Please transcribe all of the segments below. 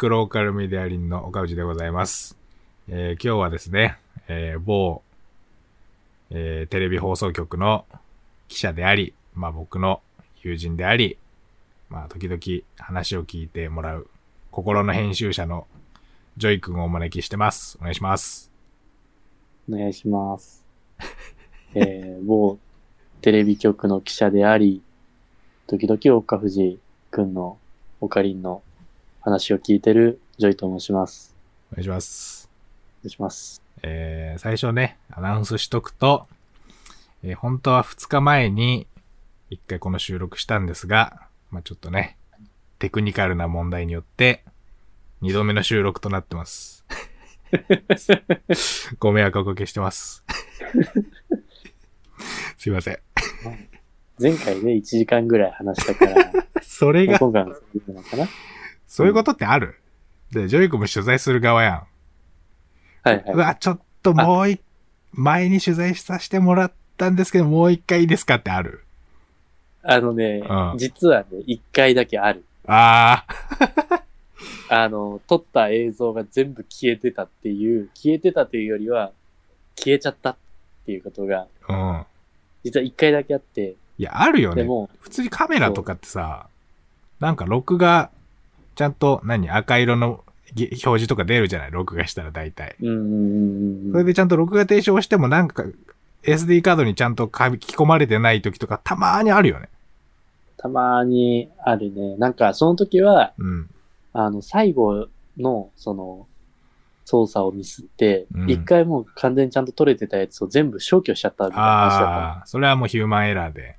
クローカルメディアリンの岡内でございます。えー今日はですね、えー某、えーテレビ放送局の記者であり、まあ僕の友人であり、まあ時々話を聞いてもらう心の編集者のジョイ君をお招きしてます。お願いします。お願いします。えー、某テレビ局の記者であり、時々岡藤くんのオカリンの話を聞いてるジョイと申します。お願いします。お願いします。えー最初ね、アナウンスしとくと、えー本当は2日前に一回この収録したんですが、まあちょっとね、テクニカルな問題によって、二度目の収録となってます。ご迷惑をおかけしてます。すいません。前回ね、1時間ぐらい話したから、それが、今回のかなそういうことってある？で、ジョイ君も取材する側やん。はいはい。うわ、ちょっともう一、前に取材させてもらったんですけど、もう一回いいですかってある？あのね、うん実はね、1回だけある。あ あの、撮った映像が全部消えてたっていう、消えてたというよりは、消えちゃったっていうことが、あ、うん。実は1回だけあって、いや、あるよね。でも、普通にカメラとかってさ、なんか録画、ちゃんと何赤色のげ表示とか出るじゃない？録画したら大体。それでちゃんと録画停止をしてもなんか SD カードにちゃんと書き込まれてない時とかたまーにあるよね。たまにあるね。なんか、その時は、うん。あの、最後の、その、操作をミスってう、ん一、回もう完全にちゃんと撮れてたやつを全部消去しちゃったみたいな話だったの。ああ、それはもうヒューマンエラーで。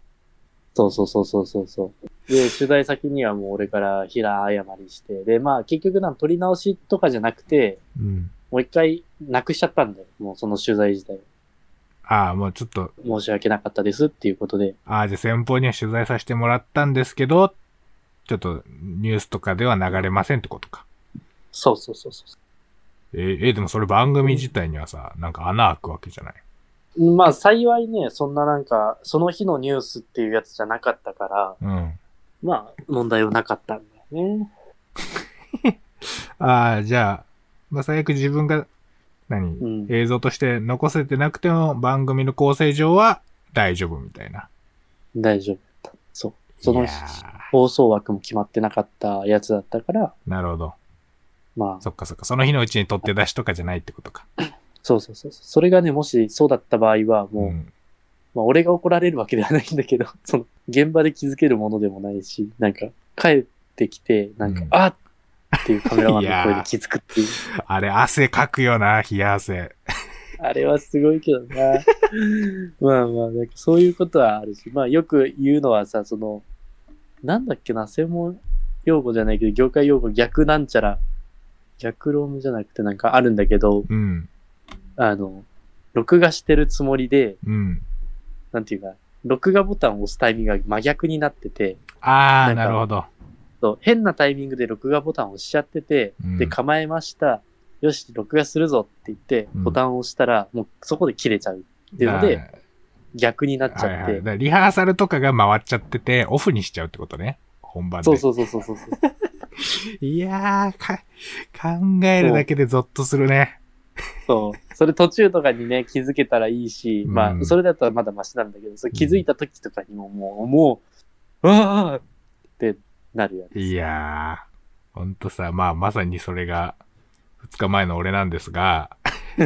そうそうそうそうそうそう。で、取材先にはもう俺から平謝りして、で、まあ結局なん撮り直しとかじゃなくて、うん。もう一回なくしちゃったんだよ。もうその取材自体。ああ、もうちょっと、申し訳なかったですっていうことで。ああ、じゃあ先方には取材させてもらったんですけど、ちょっとニュースとかでは流れませんってことか。そうそうそうそえーえーでもそれ番組自体にはさ、なんか穴開くわけじゃない？う。まあ幸いね、そんななんか、その日のニュースっていうやつじゃなかったから、うん。まあ問題はなかったんだよね。ああ、じゃあ、まあ、最悪自分が、何、うん映像として残せてなくても番組の構成上は大丈夫みたいな。大丈夫だった。そう。その放送枠も決まってなかったやつだったから、ーなるほど。まあ、そっかそっか。その日のうちに取って出しとかじゃないってことか。そうそうそう。それがね、もしそうだった場合は、もう、ん。まあ、俺が怒られるわけではないんだけど、その、現場で気づけるものでもないし、なんか、帰ってきて、なんか、うんあっっていうカメラマンの声で気づくっていう。あれ、汗かくよな、冷や汗。あれはすごいけどな。まあまあ、なんかそういうことはあるし、まあよく言うのはさ、その、なんだっけな、専門用語じゃないけど、業界用語逆なんちゃら、逆ロームじゃなくてなんかあるんだけど、うん。あの、録画してるつもりで、うん。なんていうか、録画ボタンを押すタイミングが真逆になってて、ああ、なるほど。そう変なタイミングで録画ボタンを押しちゃってて、うんで、構えました。よし、録画するぞって言って、うんボタンを押したら、もうそこで切れちゃうっていうので、逆になっちゃってはいはい。リハーサルとかが回っちゃってて、オフにしちゃうってことね。本番で。そうそうそうそうそう。いやー、か、考えるだけでゾッとするね。そう。それ途中とかにね、気づけたらいいし、うんまあ、それだったらまだマシなんだけど、それ気づいた時とかにももう、もう、わーってなるやつ。いやー、ほんとさ、まあ、まさにそれが、二日前の俺なんですが、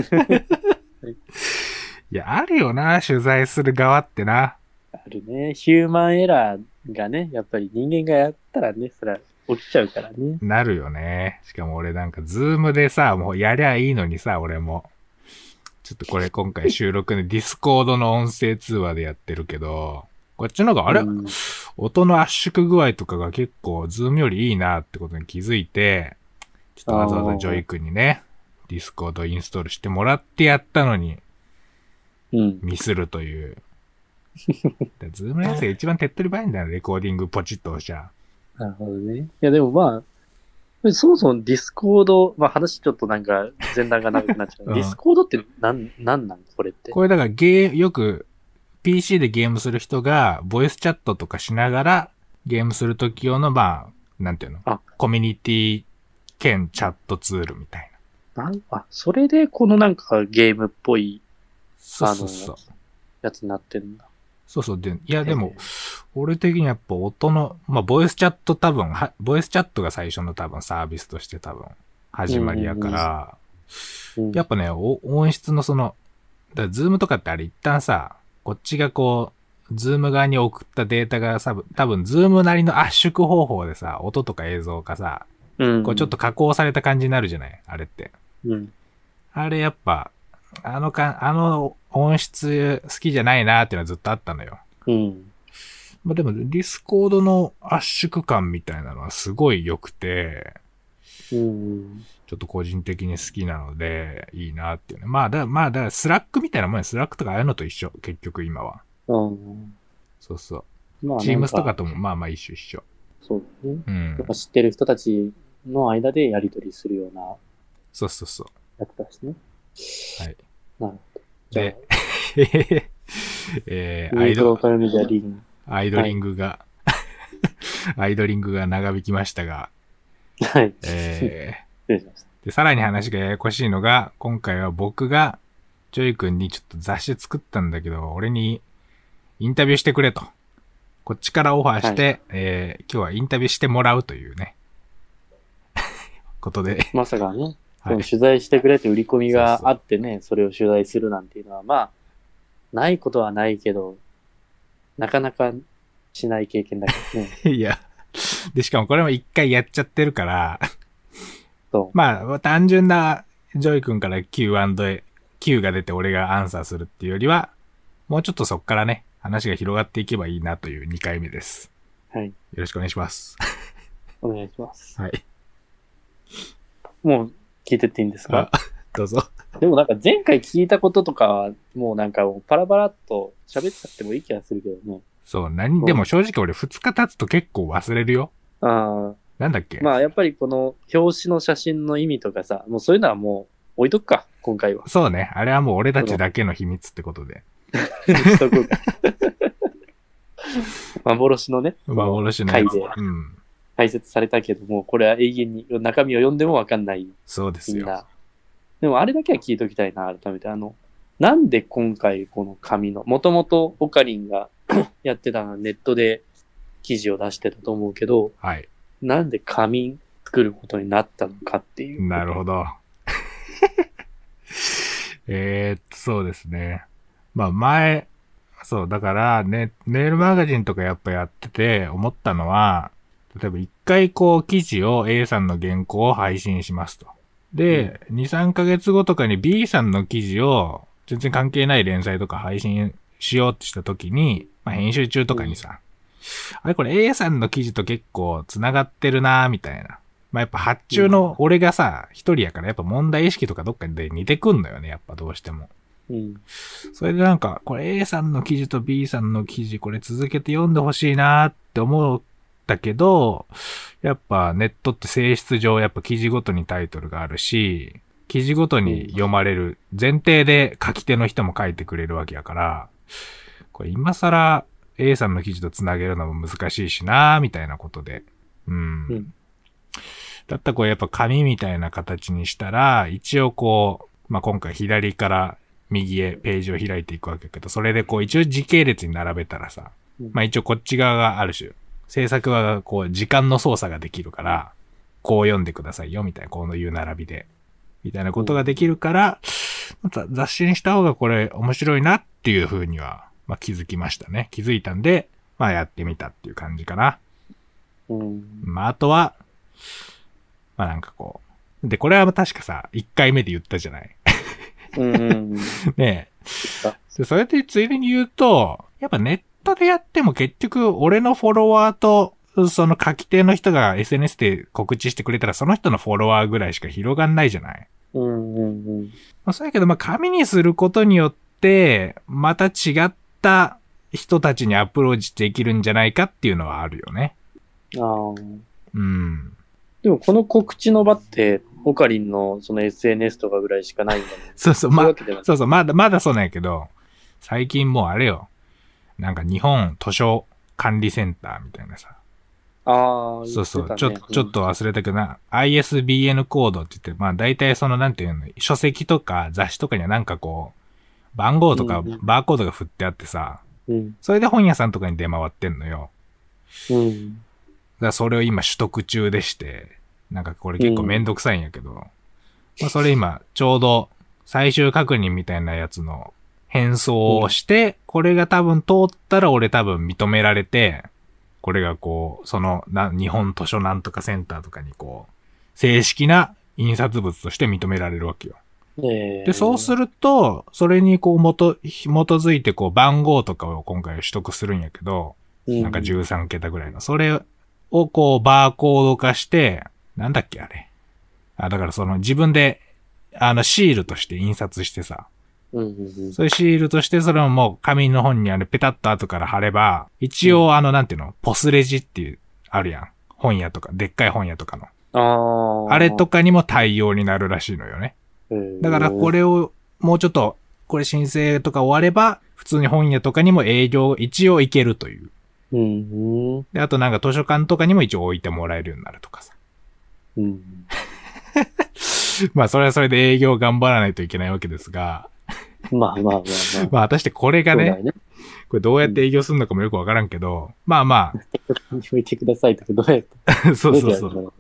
いや、あるよな、取材する側ってな。あるね。ヒューマンエラーがね、やっぱり人間がやったらね、それは起きちゃうからね。なるよね。しかも俺なんか、ズームでさ、もうやりゃいいのにさ、俺も。ちょっとこれ今回収録で ディスコードの音声通話でやってるけど、こっちの方があれ、うん音の圧縮具合とかが結構ズームよりいいなってことに気づいて、ちょっとわざわざジョイ君にね、ディスコードインストールしてもらってやったのにうん。ミスるという。でズームのやつが一番手っ取り早いんだよ、レコーディングポチッと押しちゃ。なるほどね。いや、でもまあ、そもそもディスコード、まあ話ちょっとなんか前段が長くなっちゃう。うんディスコードってなん、なんなんこれって？これだからゲー、よく PC でゲームする人が、ボイスチャットとかしながらゲームするとき用の、まあ、なんていうの？あコミュニティ兼チャットツールみたいな。なんあ、それでこのなんかゲームっぽいそうそうそう。やつになってるんだ。そうそう。で、いやでも、俺的にやっぱ音の、まあ、ボイスチャット多分、はボイスチャットが最初の多分サービスとして多分、始まりやから、うん、やっぱね、お音質のその、だズームとかってあれ一旦さ、こっちがこう、ズーム側に送ったデータがさ、多分ズームなりの圧縮方法でさ、音とか映像がさ、うん、こうちょっと加工された感じになるじゃない？あれって。うん。あれやっぱ、あのか、あの音質好きじゃないなっていうのはずっとあったのよ。うん。まあでも、ディスコードの圧縮感みたいなのはすごい良くて、うん。ちょっと個人的に好きなので、いいなっていうね。まあ、だ、まあ、だスラックみたいなもんや。スラックとかああいうのと一緒。結局今は。うん。そうそう。まあ、チームスとかともまあまあ一緒一緒。そうだね。うんやっ。ぱ知ってる人たちの間でやり取りするようなそうそうそう。やつだしね。はい。なるほど。で、えー、アイド。アイドリングが、アイドリングが長引きましたが、はい。え失礼しました。ー、で、さらに話がややこしいのが、今回は僕が、ジョイ君にちょっと雑誌作ったんだけど、俺にインタビューしてくれと。こっちからオファーして、えー、今日はインタビューしてもらうというね。ことで、まさかね、は取材してくれって売り込みがあってね、それを取材するなんていうのは、まあ、ないことはないけど、なかなかしない経験だからね。いや。で、しかもこれも一回やっちゃってるから、そまあ、単純なジョイ君から Q&A、Q が出て俺がアンサーするっていうよりは、もうちょっとそっからね、話が広がっていけばいいなという2回目です。う。はい。よろしくお願いします。お願いします。はい。もう聞いてっていいんですか？あどうぞ。でもなんか前回聞いたこととかは、もうなんかもうパラパラっと喋っちゃってもいい気がするけどね。そう、何、でも正直俺2日経つと結構忘れるよ。あなんだっけ？あ、まあやっぱりこの表紙の写真の意味とかさ、もうそういうのはもう置いとくか、今回は。そうね。あれはもう俺たちだけの秘密ってことで。しとこうか。幻のね、幻のやつ。回でうん。解説されたけども、これは永遠に中身を読んでもわかんないそうですよ。でもあれだけは聞いときたいな、改めて。あの、なんで今回この紙の、もともとオカリンが やってたのはネットで記事を出してたと思うけど、はい。なんで紙作ることになったのかっていう。なるほど。えーっと、そうですね。まあ前、そう、だからね、メールマガジンとかやっぱやってて思ったのは、例えば一回こう記事を A さんの原稿を配信しますと。で、2、3ヶ月後とかに B さんの記事を全然関係ない連載とか配信しようってした時に、まあ編集中とかにさ、あれこれ A さんの記事と結構繋がってるなみたいな。まあやっぱ発注の俺がさ、一人やからやっぱ問題意識とかどっかで似てくんのよね、やっぱどうしても。うん。それでなんか、これ A さんの記事と B さんの記事、これ続けて読んでほしいなって思ったけど、やっぱネットって性質上やっぱ記事ごとにタイトルがあるし、記事ごとに読まれる前提で書き手の人も書いてくれるわけやから、これ今更 A さんの記事とつなげるのも難しいしなみたいなことで。うん。うんだったらこうやっぱ紙みたいな形にしたら、一応こう、まあ、今回左から右へページを開いていくわけだけど、それでこう一応時系列に並べたらさ、うんまあ一応こっち側がある種、制作側がこう時間の操作ができるから、こう読んでくださいよ、みたいな、このいう並びで。みたいなことができるから、雑誌にした方がこれ面白いなっていう風には、まあ気づきましたね。気づいたんで、まあやってみたっていう感じかな。うん。まああとは、まあなんかこう。で、これは確かさ、1回目で言ったじゃない。うんうん。ねえ。でそれでついでに言うと、やっぱネットでやっても結局俺のフォロワーと、その書き手の人が SNS で告知してくれたらその人のフォロワーぐらいしか広がんないじゃない？うんうんうん。まあ、そうやけど、まあ、紙にすることによって、また違った人たちにアプローチできるんじゃないかっていうのはあるよね。ああ。うん。でもこの告知の場って、オカリンのその SNS とかぐらいしかないんだもん。そうそう、ま。そうそう、まだ、まだそうなんやけど、最近もうあれよ。なんか日本図書管理センターみたいなさ。ああ、そうそう、ちょっと、ちょっと忘れたけどな、ISBN コードって言って、まあ大体そのなんていうの、書籍とか雑誌とかにはなんかこう、番号とかうんうんバーコードが振ってあってさ、うん。それで本屋さんとかに出回ってんのよ。うん。だからそれを今取得中でして、なんかこれ結構めんどくさいんやけど、まあそれ今ちょうど最終確認みたいなやつの変装をして、これが多分通ったら俺多分認められて、これがこう、そのな日本図書なんとかセンターとかにこう、正式な印刷物として認められるわけよ。えで、そうする。ると、それにこう元、基づいてこう番号とかを今回取得するんやけど、なんか13桁ぐらいの。それをこうバーコード化して、なんだっけあれ。あ、だからその自分で、あのシールとして印刷してさ、うんうんうん。そういうシールとしてそれをもう紙の本にあれペタッと後から貼れば、一応あのなんていうの、ポスレジっていう、あるやん。本屋とか、でっかい本屋とかの。ああ。あれとかにも対応になるらしいのよね。だからこれ。れをもうちょっと、これ申請とか終われば、普通に本屋とかにも営業一応行けるという。で、あとなんか図書館とかにも一応置いてもらえるようになるとかさ。うん。まあそれはそれで営業頑張らないといけないわけですが、まあまあまあまあ。まあ果たしてこれがね、ね。これどうやって営業するのかもよくわからんけど、まあま拭いてくださいとかどうやって。あ、そうそうそう。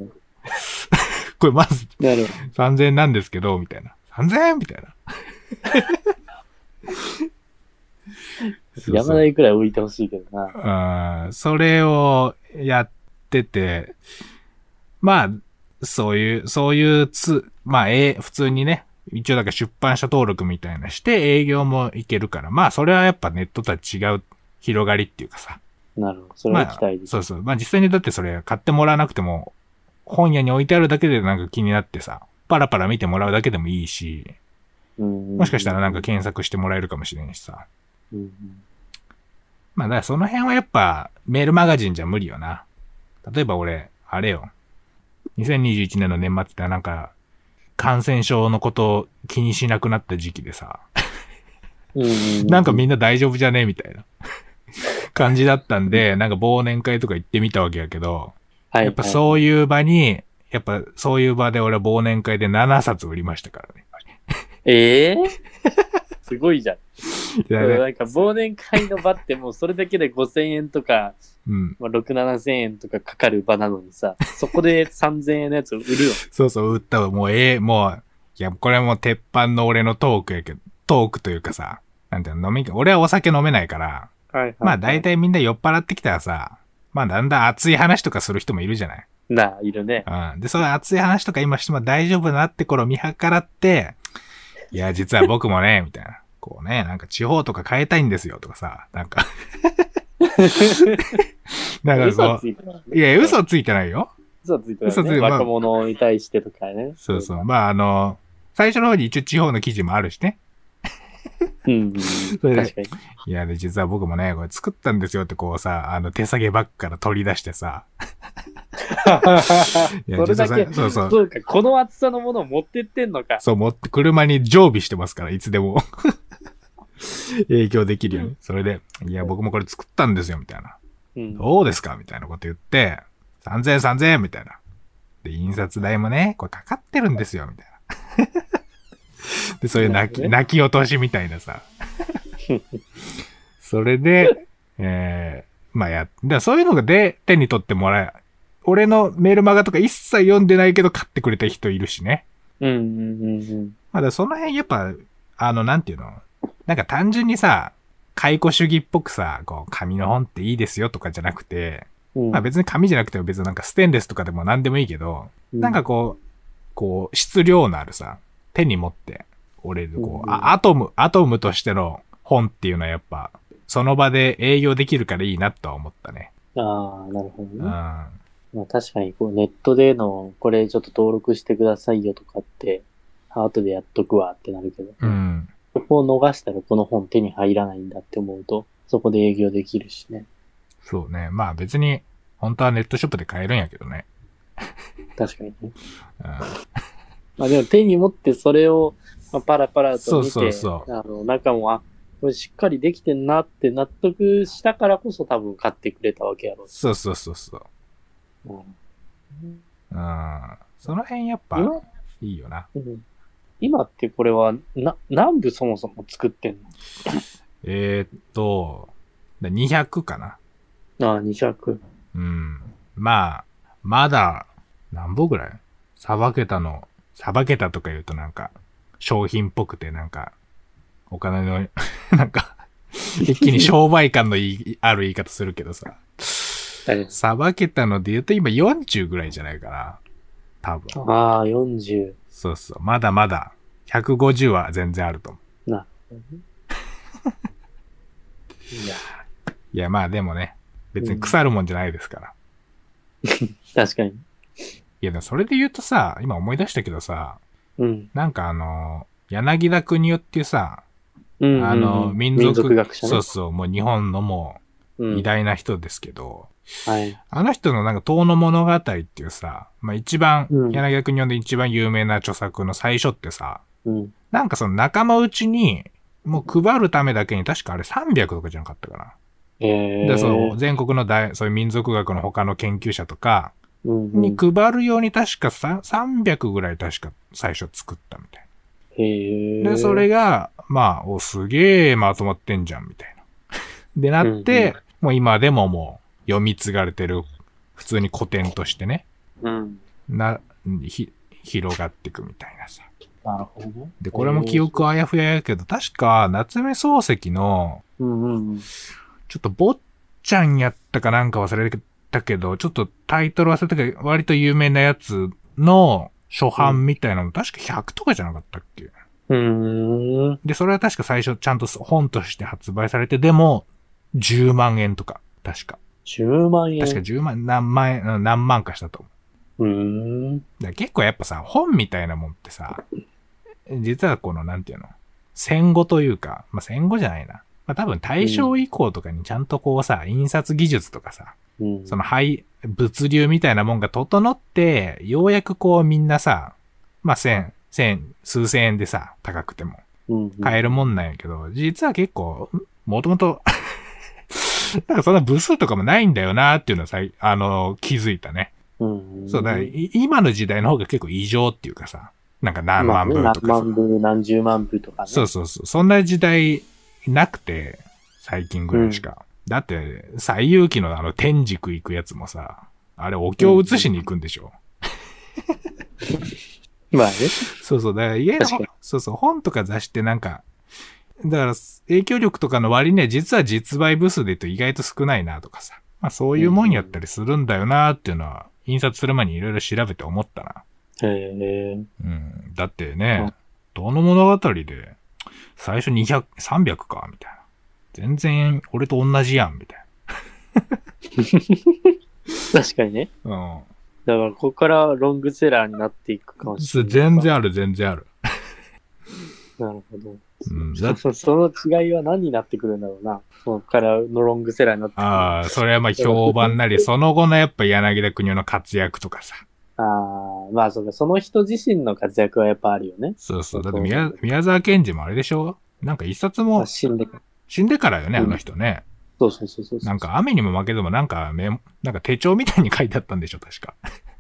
これまずなるほ3000円なんですけど、みたいな。3000円？みたいな。ど。山台くらい置いてほしいけどな。うん、それをやってて、まあ、そういう、そういうつ、まあ、え、普通にね、一応だから出版社登録みたいなして営業もいけるから、まあ、それはやっぱネットとは違う広がりっていうかさ。なるほど。それは期待です。そうそう。まあ実際にだってそれ買ってもらわなくても、本屋に置いてあるだけでなんか気になってさ、パラパラ見てもらうだけでもいいし、うんもしかしたらなんか検索してもらえるかもしれんしさ。まあだからその辺はやっぱメールマガジンじゃ無理よな。例えば俺、あれよ。2021年の年末ってなんか、感染症のことを気にしなくなった時期でさ。なんかみんな大丈夫じゃねみたいな。感じだったんで、なんか忘年会とか行ってみたわけやけど、はい、やっぱそういう場に、やっぱそういう場で俺は忘年会で7冊売りましたからね。ええすごいじゃん。なんか忘年会の場ってもうそれだけで5000円とか、うん。まあ、6、7000円とかかかる場なのにさ、そこで3000円のやつを売るよ。そうそう、売ったわ。もうええ、もう、いや、これはもう鉄板の俺のトークやけど、トークというかさ、なんていうの、飲み、俺はお酒飲めないから、はいはい、まあ大。体みんな酔っ払ってきたらさ、まあだんだん熱い話とかする人もいるじゃない。なあ、いるね。うん。で、そういう熱い話とか今しても大丈夫だなって頃見計らって、いや、実は僕もね、みたいな。こうね、なんか地方とか変えたいんですよとかさ、なんか。なんか嘘こついてない、う、いや、嘘ついてないよ。嘘ついてない、ね。嘘ついてまあ若者に対してとかね。そうそう。まああの、最初の方に一応地方の記事もあるしね。うん。うん。確かに。いや、で、実は僕もね、これ作ったんですよってこうさ、あの、手提げバッグから取り出してさ。いやそれだそうそうそうか、この厚さのものを持ってってんのか。そう、持って、車に常備してますから、いつでも。影響できるように。それで、いや、僕もこれ作ったんですよ、みたいな。うん。どうですか？みたいなこと言って、3000円、3000円みたいな。で、印刷代もね、これかかってるんですよ、みたいな。で、そういう泣き、泣き落としみたいなさ。それで、えー、まあや、だそういうのがで手に取ってもらえ、俺のメールマガとか一切読んでないけど買ってくれた人いるしね。うんうんうんうん。まあ、だその辺やっぱ、あの、なんていうの？なんか単純にさ、解雇主義っぽくさ、こう、紙の本っていいですよとかじゃなくて、うんまあ別に紙じゃなくても別になんかステンレスとかでも何でもいいけど、なんかこう、こう、質量のあるさ、手に持って、俺、こう、うんあアトム、アトムとしての本っていうのはやっぱ、その場で営業できるからいいなとは思ったね。ああ、なるほどね。うん。まあ確かにこうネットでのこれちょっと登録してくださいよとかって、後でやっとくわってなるけど、うん。そこを逃したらこの本手に入らないんだって思うと、そこで営業できるしね。そうね。まあ別に、本当はネットショップで買えるんやけどね。確かにね。うん。まあでも手に持ってそれを、まあ、パラパラと見て、そうそうそあの、中も、あ、これしっかりできてんなって納得したからこそ多分買ってくれたわけやろ。そうそうそうそう。うんうん。その辺やっぱ、今？いいよな。うん今ってこれは、な、何部そもそも作ってんえー、っと、だ200かな。のああ、200。うん。まあ、まだ、何本ぐらい？さばけたの、さばけたとか言うとなんか、商品っぽくてなんか、お金の、なんか、一気に商売感のいい、ある言い方するけどさ、はいさばけたので言うと今40ぐらいじゃないかな。多分。ああ、40。そうそう。まだまだ、150は全然あると思う。な。いや、いや、まあでもね、別に腐るもんじゃないですから。確かに。いや、でもそれで言うとさ、今思い出したけどさ、うん。なんかあの、柳田国夫っていうさ、うんうんうんあの、民民族族学者ね。そうそう、もう日本のもう。うん偉大な人ですけど、はい。あの人のなんか、遠の物語っていうさ、まあ一番、うん柳田国夫で一番有名な著作の最初ってさ、うん。なんかその仲間内に、もう配るためだけに確かあれ300とかじゃなかったかな。ええで、その全国の大、そういう民族学の他の研究者とかうんうん、に配るように確かさ300ぐらい確か最初作ったみたい。な。で、それが、まあ、お、すげえまとまってんじゃん、みたいな。で、なって、うんもう今でももう読み継がれてる、普通に古典としてね、うん。な、ひ、広がっていくみたいなさ。なるほどね。で、これも記憶あやふややけど、確か、夏目漱石の、うんうんうん。ちょっと坊ちゃんやったかなんか忘れたけど、ちょっとタイトル忘れたけど、割と有名なやつの初版みたいなの、確か100とかじゃなかったっけ？うーん。で、それは確か最初ちゃんと本として発売されて、でも、10万円とか、確か。10万円。確か10万、何万円、うん何万かしたと思う。うーん。だ結構やっぱさ、本みたいなもんってさ、実はこの、なんていうの、戦後というか、まあ、戦後じゃないな。まあ、多分大正以降とかにちゃんとこうさ、印刷技術とかさ、うん。その廃、物流みたいなもんが整って、ようやくこうみんなさ、まあ、千、千、数千円でさ、高くてもうん、買えるもんなんやけど、実は結構、もともと、なんかそんな部数とかもないんだよなっていうのはさ、あの、気づいたね。うん。そうだ今の時代の方が結構異常っていうかさ、なんか何万部とまあか何万部、何十万部とかね。そうそうそう、そんな時代なくて、最近ぐらいしか。だって、最有機のあの天竺行くやつもさ、あれお経移しに行くんでしょ、まあね。そうそう、だから家のそうそう、本とか雑誌ってなんか、だから影響力とかの割には実は実売部数で言うと意外と少ないなとかさ。まあそういうもんやったりするんだよなっていうのは、印刷する前にいろいろ調べて思ったな。へえ。うん。だってね、どの物語で、最初200、300か、みたいな。全然、俺と同じやん、みたい確かにね。な。だから、ここからロングセラーになっていくかうん。もしれない。全然ある、全然ある。なるほど。うん。だそその違いは何になってくるんだろうな。そこからのロングセラーになってくる。ああ、それはまあ評判なり、その後のやっぱ柳田国夫の活躍とかさ。ああ、まあそうか、その人自身の活躍はやっぱあるよね。そうそう。だって宮宮沢賢治もあれでしょ？なんか一冊もあ死んでから。よね、あうんの人ね。そうそうそうそう。なんか雨にも負けずもなんかメモ、なんか手帳みたいに書いてあったんでしょ、確か。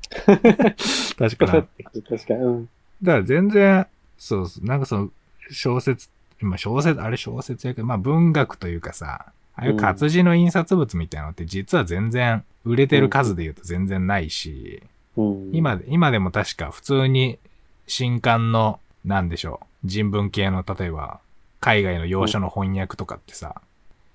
確かな。だか確かに。うん。ら全然、そうそう、なんかその、小説、今小説、あれ小説やけど、まあ文学というかさ、ああいう活字の印刷物みたいなのって実は全然売れてる数で言うと全然ないし、うん、今、今でも確か普通に新刊の、なんでしょう、人文系の、例えば、海外の要所の翻訳とかってさ、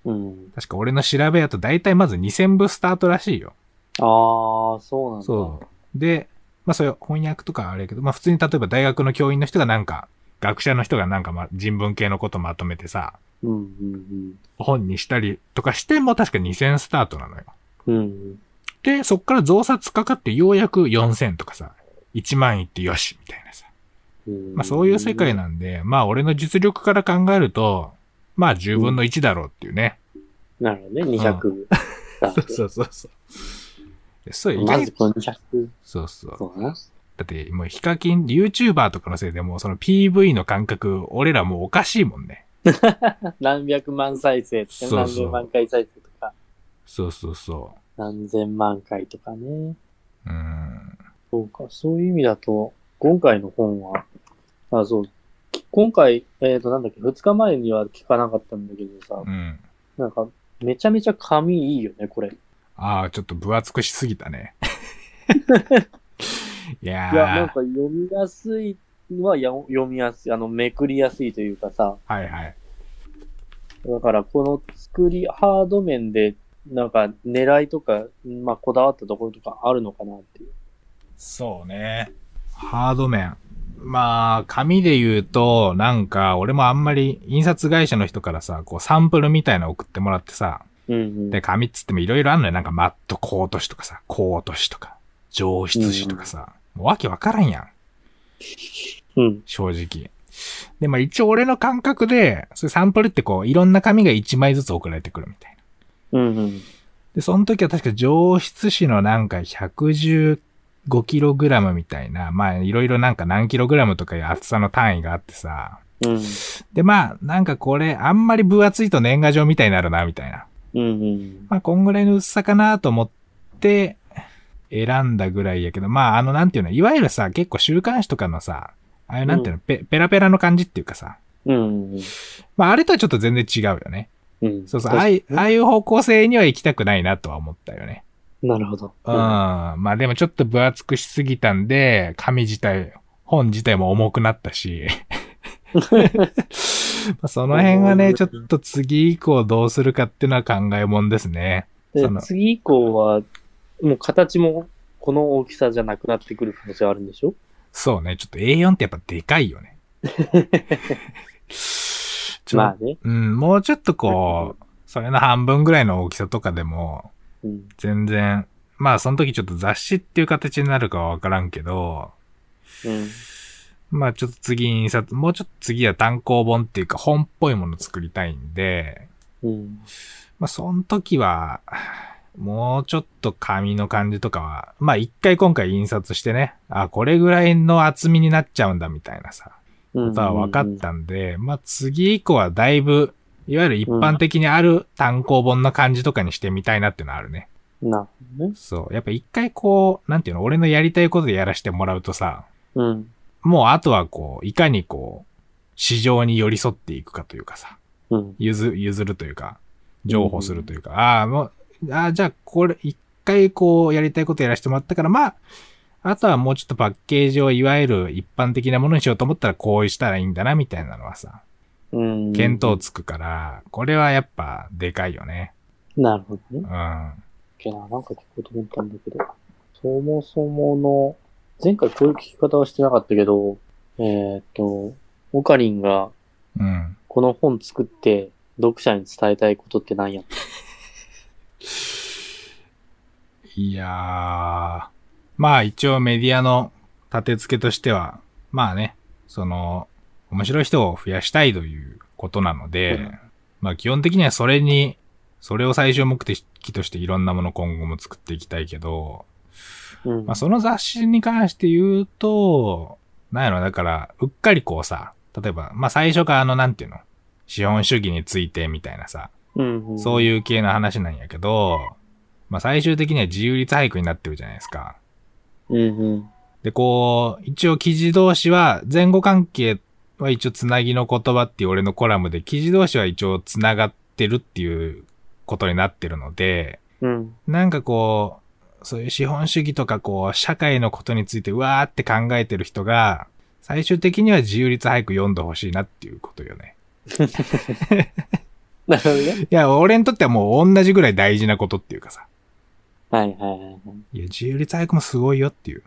うん。確か俺の調べやと大体まず2000部スタートらしいよ。ああ、そうなんだ。そう。で、まあそういう翻訳とかあれやけど、まあ普通に例えば大学の教員の人がなんか学者の人がなんかま、人文系のことまとめてさ、うんうん本にしたりとかしても確か2000スタートなのよ。うん。うん。で、そっから増刷かかってようやく4000とかさ、1万いってよし、みたいなさ。うんまあそういう世界なんで、まあ俺の実力から考えると、まあ10分の1だろうっていうね。なるほどね、200。そうそうそう。でそう、意外まずこの200。そうそう。そうだってもうヒカキン、YouTuber とかのせいでもうその PV の感覚、俺らもうおかしいもんね。何百万再生とか、そうそう何千万回再生とか、そうそうそ何千万回とかね。う。うん。そうか、そういう意味だと、今回の本は、あ、そう、き今回、えっ、と、なんだっけ、2日前には聞かなかったんだけどさ、うん。なんか、めちゃめちゃ紙いいよね、これ。いああ、ちょっと分厚くしすぎたね。いやー。や、なんか読みやすいはや読みやすい、あの、めくりやすいというかさ、はいはい。だからこの作り、ハード面で、なんか狙いとか、まあ、こだわったところとかあるのかなっていう。そうね。ハード面。まあ、紙で言うと、なんか、俺もあんまり印刷会社の人からさ、こうサンプルみたいなの送ってもらってさ、うんうん、で、紙っつってもいろいろあんのよ。なんかマットコート紙とかさ、コート紙とか、上質紙とかさ、うんうん、もうわけわからんやん。うん、正直。で、まあ一応俺の感覚で、そういうサンプルってこう、いろんな紙が1枚ずつ送られてくるみたいな。うんうん、で、その時は確か上質紙のなんか119 5kg みたいな、まあいろいろなんか何 kg とかいう厚さの単位があってさ、うん、で、まあ、なんかこれ、あんまり分厚いと年賀状みたいになるな、みたいな。うんうん、まあ、こんぐらいの薄さかなと思って、選んだぐらいやけど、まあ、あの、なんていうの、いわゆるさ、結構週刊誌とかのさ、あれなんていうの、うん、ペペラペラの感じっていうかさ、うん、まあ、あれとはちょっと全然違うよね。うん、そうそう、ああいう方向性には行きたくないなとは思ったよね。なるほど。うん。まあでもちょっと分厚くしすぎたんで、紙自体、本自体も重くなったし。まあその辺はね、ちょっと次以降どうするかっていうのは考えもんですね。次以降は、もう形もこの大きさじゃなくなってくる可能性あるんでしょ？そうね、ちょっと A4 ってやっぱでかいよね。まあね。うん、もうちょっとこう、それの半分ぐらいの大きさとかでも、うん。全然、まあその時ちょっと雑誌っていう形になるかはわからんけど、うん。まあちょっと次印刷、もうちょっと次は単行本っていうか本っぽいもの作りたいんで、うん。まあその時は、もうちょっと紙の感じとかは、まあ一回今回印刷してね、あ、これぐらいの厚みになっちゃうんだみたいなさ、うん。ことは分かったんで、まあ次以降はだいぶ、いわゆる一般的にある単行本の感じとかにしてみたいなっていうのはあるね。なるね。そう。やっぱ一回こう、なんていうの、俺のやりたいことでやらせてもらうとさ、うん。もうあとはこう、いかにこう、市場に寄り添っていくかというかさ、うん。譲、譲るというか、譲歩するというか、ああ、もう、ああ、じゃあこれ、一回こう、やりたいことやらせてもらったから、まあ、あとはもうちょっとパッケージをいわゆる一般的なものにしようと思ったらこうしたらいいんだな、みたいなのはさ、うん。見当つくから、これはやっぱでかいよね。なるほどねう。ん。けな、なんか聞こうと思ったんだけど、そもそもの、前回こういう聞き方はしてなかったけど、えーっと、オカリンがうん。この本作って読者に伝えたいことって何や？ったいやー、まあ一応メディアの立て付けとしては、まあね、その、面白い人を増やしたいということなので、うんまあ基本的にはそれに、それを最終目的としていろんなもの今後も作っていきたいけど、うん。まあその雑誌に関して言うと、なんやろ、だから、うっかりこうさ、例えば、まあ最初からあの、なんていうの、資本主義についてみたいなさ、うん、うん。そうう。いう系の話なんやけど、まあ最終的には自由律俳句になってるじゃないですか。うん、うん。で、こう、一応記事同士は、前後関係は一応つなぎの言葉っていう俺のコラムで、記事同士は一応つながってるっていうことになってるので、うん。なんかこう、そういう資本主義とかこう、社会のことについてうわーって考えてる人が、最終的には自由律俳句読んでほしいなっていうことよね。なるほどね。いや、俺にとってはもう同じぐらい大事なことっていうかさ。はいはいはいはい。いや、自由律俳句もすごいよっていう。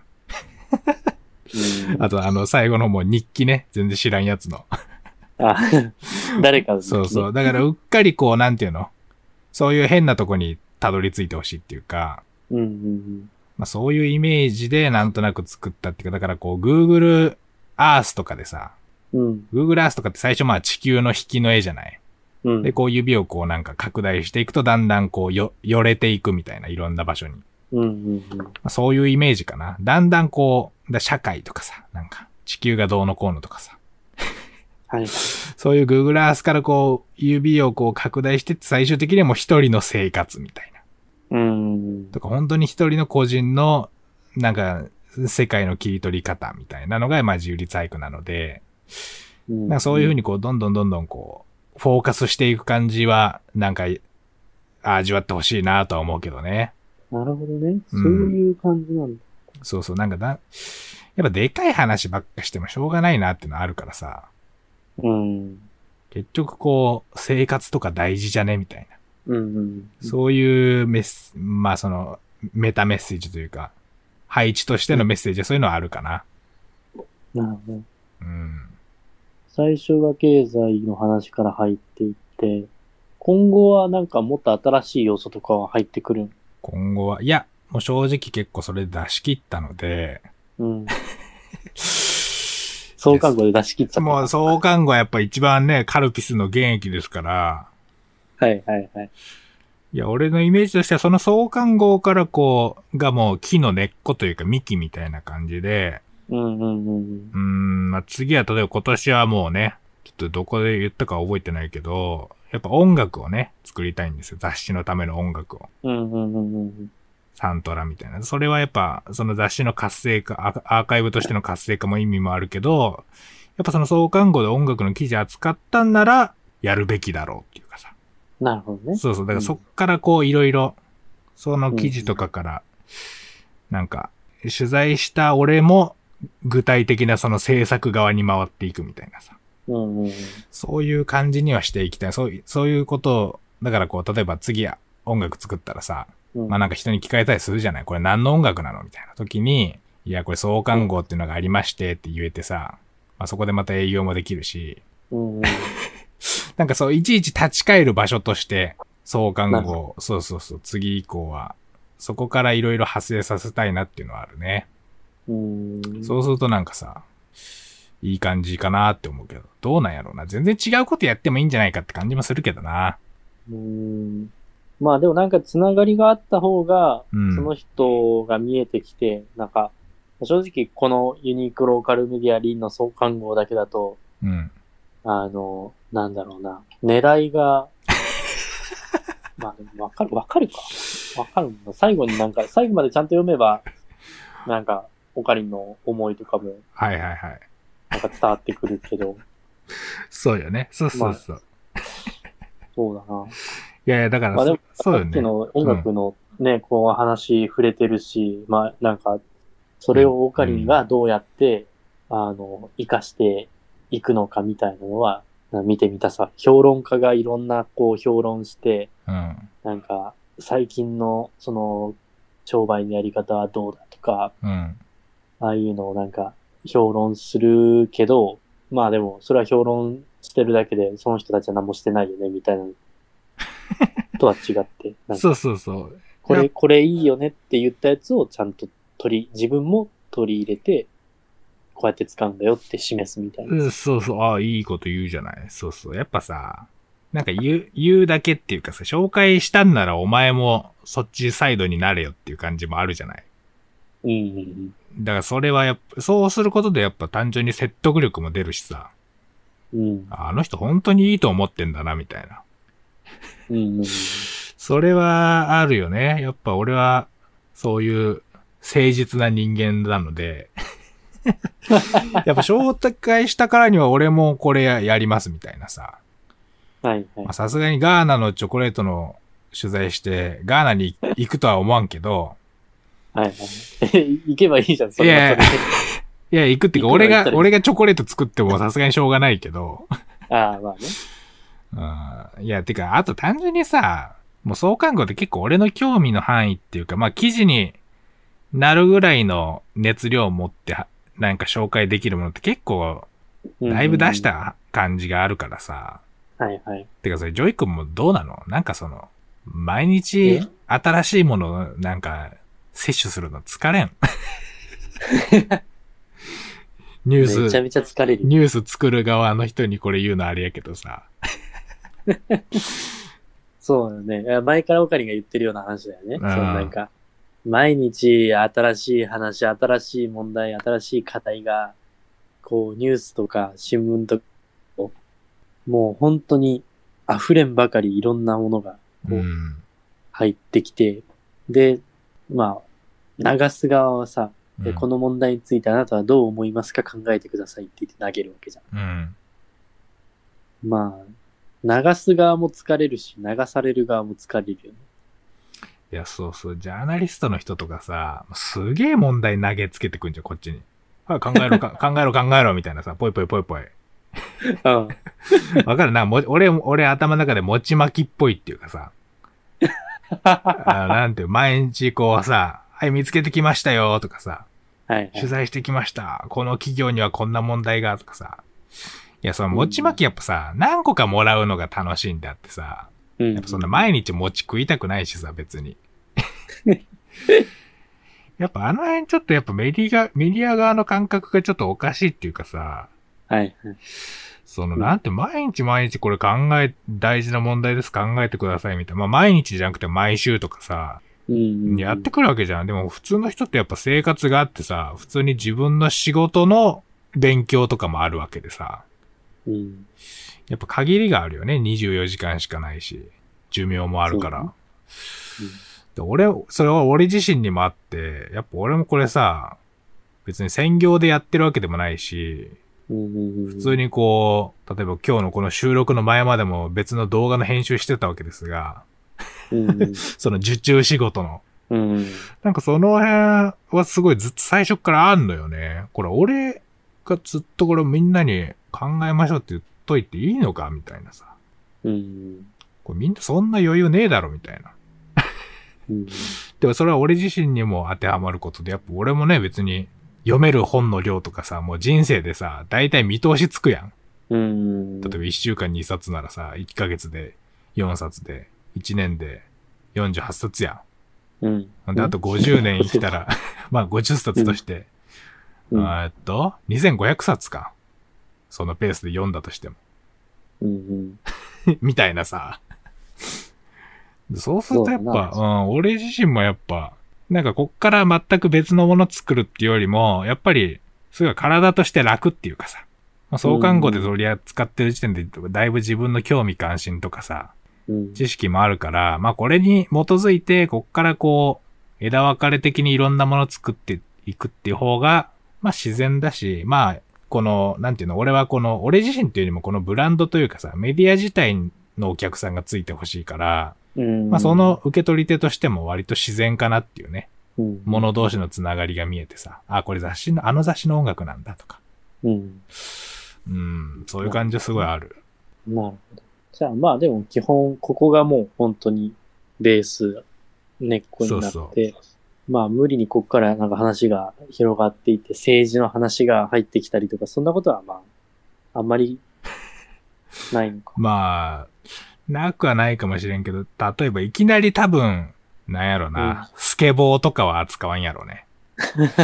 うんあとあの最後のもう日記ね、全然知らんやつの。あ、誰かそうそう。だからうっかりこう、なんていうの？そういう変なとこにたどり着いてほしいっていうか、うんうんまあそういうイメージでなんとなく作ったっていうか、だからこう Google Earth とかでさ、うん。うん。Google Earth とかって最初まあ地球の引きの絵じゃない？うん。で、こう指をこうなんか拡大していくとだんだんこうよ、よれていくみたいな、いろんな場所に。うんうんまあ、そういうイメージかな。だんだんこう、だ社会とかさ、なんか地球がどうのこうのとかさ、はい。そういう Google Earth からこう、指をこう拡大してって最終的にはもう一人の生活みたいな。うん。とか本当に一人の個人の、なんか、世界の切り取り方みたいなのが、まあ自由律俳句なので、うんなんかそういうふうにこう、どんどんどんどんこう、フォーカスしていく感じは、なんか、味わってほしいなとは思うけどね。なるほどね。そういう感じなんだ。そうそう、なんかだ、やっぱでかい話ばっかしてもしょうがないなっていうのはあるからさ、うん。結局こう、生活とか大事じゃねみたいな。うんうん。そういうメス、まあその、メタメッセージというか、配置としてのメッセージはそういうのはあるかな。なるほど。うん。最初が経済の話から入っていって、今後はなんかもっと新しい要素とかは入ってくる。今後は、いや、もう正直結構それ出し切ったので、うん。創刊号で出し切っちゃった。もう創刊号はやっぱ一番ね、カルピスの原液ですから、はいはいはい。いや、俺のイメージとしてはその創刊号からこう、がもう木の根っこというか幹みたいな感じで、うんうんうんうーん、まあ、次は例えば今年はもうね、ちょっとどこで言ったか覚えてないけど、やっぱ音楽をね、作りたいんですよ。雑誌のための音楽を。うん。うんうんうんうん。サントラみたいな。それはやっぱ、その雑誌の活性化、アアーカイブとしての活性化も意味もあるけど、やっぱその創刊号で音楽の記事扱ったんなら、やるべきだろうっていうかさ。なるほどね。そうそう。だからそっからこういろいろ、その記事とかから、なんか、取材した俺も、具体的なその制作側に回っていくみたいなさ。うんうんうん。そういう感じにはしていきたい。そういう、そういうことを、だからこう、例えば次や音楽作ったらさ、うんまあなんか人に聞かれたりするじゃない？これ何の音楽なの？みたいな時に、いや、これ創刊号っていうのがありましてって言えてさ、まあそこでまた営業もできるし。なんかそう、いちいち立ち返る場所として、創刊号、そうそうそう、次以降は、そこからいろいろ派生させたいなっていうのはあるね。うん。そうするとなんかさ、いい感じかなって思うけど、どうなんやろうな。全然違うことやってもいいんじゃないかって感じもするけどな。うん。まあでもなんかつながりがあった方が、うんその人が見えてきて、なんか、正直このユニークローカルメディアリンの創刊号だけだと、うん。あの、なんだろうな、狙いが、まあでもわかる、わかるか。わかるんだ。最後になんか、最後までちゃんと読めば、なんか、オカリンの思いとかも、はいはいはい。なんか伝わってくるけど、そうよね。そうそうそう。そうだな。いやいや、だからまあでもそ、そうよね。さっきの音楽のね、こう話触れてるし、まあなんか、それをオカリンがどうやって、あの、活かしていくのかみたいなのは、見てみたさ。評論家がいろんなこう評論して、うん。なんか、最近のその、商売のやり方はどうだとか、うん。ああいうのをなんか、評論するけど、まあでも、それは評論してるだけで、その人たちは何もしてないよね、みたいな、とは違って、そうそうそう。これ、これいいよねって言ったやつをちゃんと取り、自分も取り入れて、こうやって使うんだよって示すみたいな。うんそうそう。ああ、いいこと言うじゃない。そうそう。やっぱさ、なんか言う、言うだけっていうかさ、紹介したんならお前もそっちサイドになれよっていう感じもあるじゃない。うんうんうん。だからそれはやっぱ、そうすることでやっぱ単純に説得力も出るしさ、うん。あの人本当にいいと思ってんだな、みたいな。うん。それはあるよね。やっぱ俺は、そういう誠実な人間なので、やっぱ紹介したからには俺もこれやりますみたいなさ。はいはいまあ。さすがにガーナのチョコレートの取材して、ガーナに行くとは思わんけど、はいはい。行けばいいじゃん、それはそれで。いや、行くっていうか、俺が、俺がチョコレート作ってもさすがにしょうがないけど、ああ、まあね。うんいや、てか、あと単純にさ、もう創刊号って結構俺の興味の範囲っていうか、まあ記事になるぐらいの熱量を持ってはなんか紹介できるものって結構、だいぶ出し。た感じがあるからさ。はいはい。てかそれ、ジョイ君もどうなの？なんかその、毎日え？新しいものをなんか、摂取するの疲れん？ニュめちゃース、めちゃ疲れる。ニュース作る側の人にこれ言うのあれやけどさ。そうよね。前からオカリンが言ってるような話だよね。んそのなんか、毎日新しい話、新しい問題、新しい課題が、こう、ニュースとか新聞とかを、もう本当に溢れんばかりいろんなものがこう。うん入ってきて、で、まあ、流す側はさ、でうんこの問題についてあなたはどう思いますか？考えてくださいって言って投げるわけじゃん。うん。まあ、流す側も疲れるし、流される側も疲れるよね。いや、そうそう、ジャーナリストの人とかさ、すげえ問題投げつけてくんじゃん、こっちに。はい、考えろ、か 考えろ、考えろ、みたいなさ、ぽいぽいぽいぽい。うん。わかる？な、も俺、俺頭の中で餅巻きっぽいっていうかさ、あなんていう、毎日こうさ、はい、見つけてきましたよ、とかさ、はい、はい。取材してきました。この企業にはこんな問題が、とかさ。いや、その餅巻きやっぱさ、何個かもらうのが楽しいんだってさ、うんやっぱそんな毎日餅食いたくないしさ、別に。やっぱあの辺ちょっとやっぱメディア、メディア側の感覚がちょっとおかしいっていうかさ、はい、はい。その、うんなんて毎日毎日これ考え、大事な問題です考えてくださいみたいな。まあ毎日じゃなくて毎週とかさ、うん。やってくるわけじゃん。でも普通の人ってやっぱ生活があってさ、普通に自分の仕事の勉強とかもあるわけでさ、うん。やっぱ限りがあるよね。24時間しかないし、寿命もあるから。で俺、それは俺自身にもあって、やっぱ俺もこれさ、別に専業でやってるわけでもないし、うん。普通にこう、例えば今日のこの収録の前までも別の動画の編集してたわけですが、うん。その受注仕事の。うん。なんかその辺はすごいずっと最初からあんのよね。これ俺がずっとこれみんなに考えましょうって言っといていいのかみたいなさ。うん。これみんなそんな余裕ねえだろみたいな。うん。でもそれは俺自身にも当てはまることで、やっぱ俺もね別に読める本の量とかさ、もう人生でさ、大体見通しつくやん。うん。例えば1週間2冊ならさ、1ヶ月で4冊で、1年で48冊やうん。ん。で、あと50年生きたら、まあ50冊として、うん。えーっと、2500冊か。そのペースで読んだとしても。うん。みたいなさ。そうするとやっぱ、うん、俺自身もやっぱ、なんかこっから全く別のもの作るっていうよりも、やっぱり、すごい体として楽っていうかさ。まあ、創刊号で取り扱ってる時点で、だいぶ自分の興味関心とかさ、うん。知識もあるから、まあこれに基づいて、こっからこう、枝分かれ的にいろんなものを作っていくっていう方が、まあ自然だし、まあ、この、なんていうの、俺はこの、俺自身っていうよりもこのブランドというかさ、メディア自体のお客さんがついてほしいから、うん。まあその受け取り手としても割と自然かなっていうね、うん、もの同士のつながりが見えてさ、あ、これ雑誌の、あの雑誌の音楽なんだとか、うん。うん、そういう感じはすごいある。なるほど。じゃあまあでも基本、ここがもう本当にベース、根っこになって、そうそまあ無理にここからなんか話が広がっていって、政治の話が入ってきたりとか、そんなことはまあ、あんまりないのか。まあ、なくはないかもしれんけど、例えばいきなり多分、なんやろな、スケボーとかは扱わんやろね。なる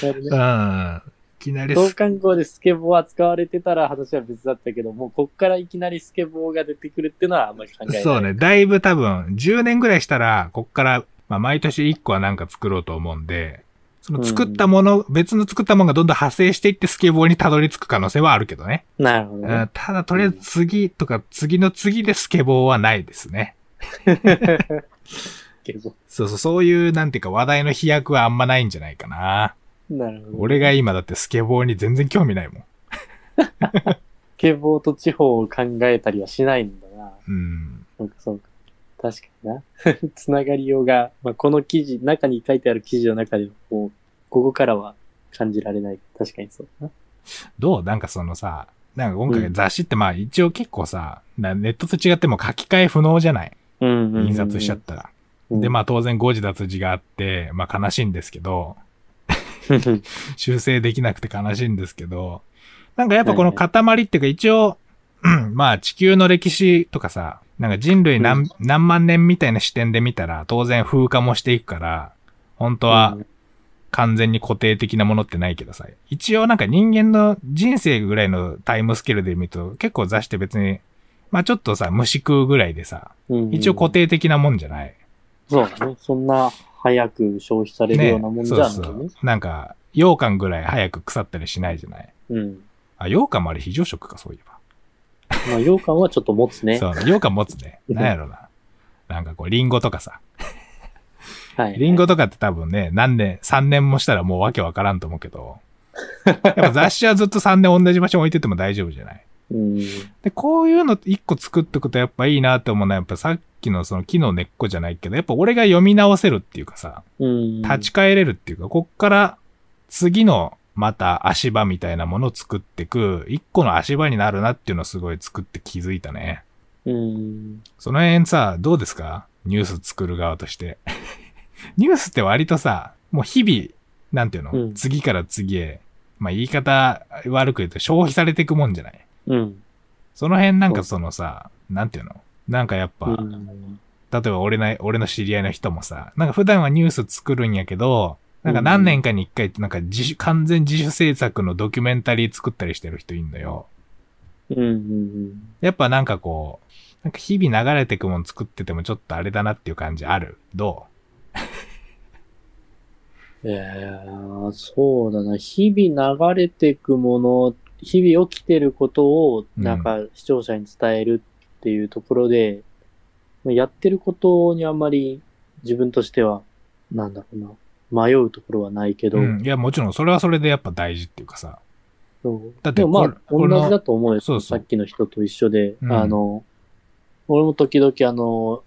ほどうね。ん。いきなりス、創刊号でスケボー扱われてたら話は別だったけど、もうこっからいきなりスケボーが出てくるっていうのはあんまり考えない。そうね、だいぶ多分、10年ぐらいしたら、こっから、まあ毎年1個はなんか作ろうと思うんで、その作ったもの、別の作ったものがどんどん派生していってスケボーにたどり着く可能性はあるけどね。なるほどねうん。ただ、とりあえず次とか次の次でスケボーはないですね。そうそう、そういう、なんていうか話題の飛躍はあんまないんじゃないかな。ー。なるほど。俺が今だってスケボーに全然興味ないもん。スケボーと地方を考えたりはしないんだな。うん。そうか、そうか。確かにな。つながりようが、まあ、この記事、中に書いてある記事の中でも、こう、ここからは感じられない。確かにそうだな。どう？なんかそのさ、なんか今回うん雑誌ってまあ一応結構さ、なネットと違っても書き換え不能じゃない？うんうんうん。印刷しちゃったら。うんで、まあ当然誤字脱字があって、まあ悲しいんですけど、修正できなくて悲しいんですけど、なんかやっぱこの塊っていうか一応、うんまあ地球の歴史とかさ、なんか人類何,、何万年みたいな視点で見たら当然風化もしていくから、本当は完全に固定的なものってないけどさ、一応なんか人間の人生ぐらいのタイムスケールで見ると結構雑誌って別に、まあちょっとさ、虫食うぐらいでさ、うん一応固定的なもんじゃない。そうだね。そんな早く消費されるようなもんじゃないね。そうそう。なんか、羊羹ぐらい早く腐ったりしないじゃない。うん。あ、羊羹もあれ非常食か、そういえば。まあ、羊羹はちょっと持つね。そう、羊羹持つね。うんなんやろな。なんかこう、リンゴとかさ。はい。リンゴとかって多分ね、何年、3年もしたらもうわけわからんと思うけど。やっぱ雑誌はずっと3年同じ場所に置いてても大丈夫じゃない？うん。で、こういうの一個作っとくとやっぱいいなって思うのは、やっぱさっきのその木の根っこじゃないけど、やっぱ俺が読み直せるっていうかさ、うん。立ち返れるっていうか、こっから次のまた足場みたいなものを作ってく、一個の足場になるなっていうのをすごい作って気づいたね。うん。その辺さ、どうですか？ニュース作る側として。ニュースって割とさ、もう日々、なんていうの、うん次から次へ、まあ言い方悪く言うと消費されていくもんじゃない？うん。その辺なんかそのさ、なんていうの？なんかやっぱ、うん。例えば俺の、俺の知り合いの人もさ、なんか普段はニュース作るんやけど、なんか何年かに一回、なんか自主、完全自主制作のドキュメンタリー作ったりしてる人いんのよ。うん。うん。やっぱなんかこう、なんか日々流れてくもん作っててもちょっとあれだなっていう感じある？ど いやーそうだな。日々流れていくもの、日々起きてることを、うんなんか視聴者に伝えるっていうところで、やってることにあんまり自分としては、なんだろうな。迷うところはないけど、うん。いや、もちろんそれはそれでやっぱ大事っていうかさ。そうだってまあ、同じだと思うよ。そうそうさっきの人と一緒で、うんあの、俺も時々あの、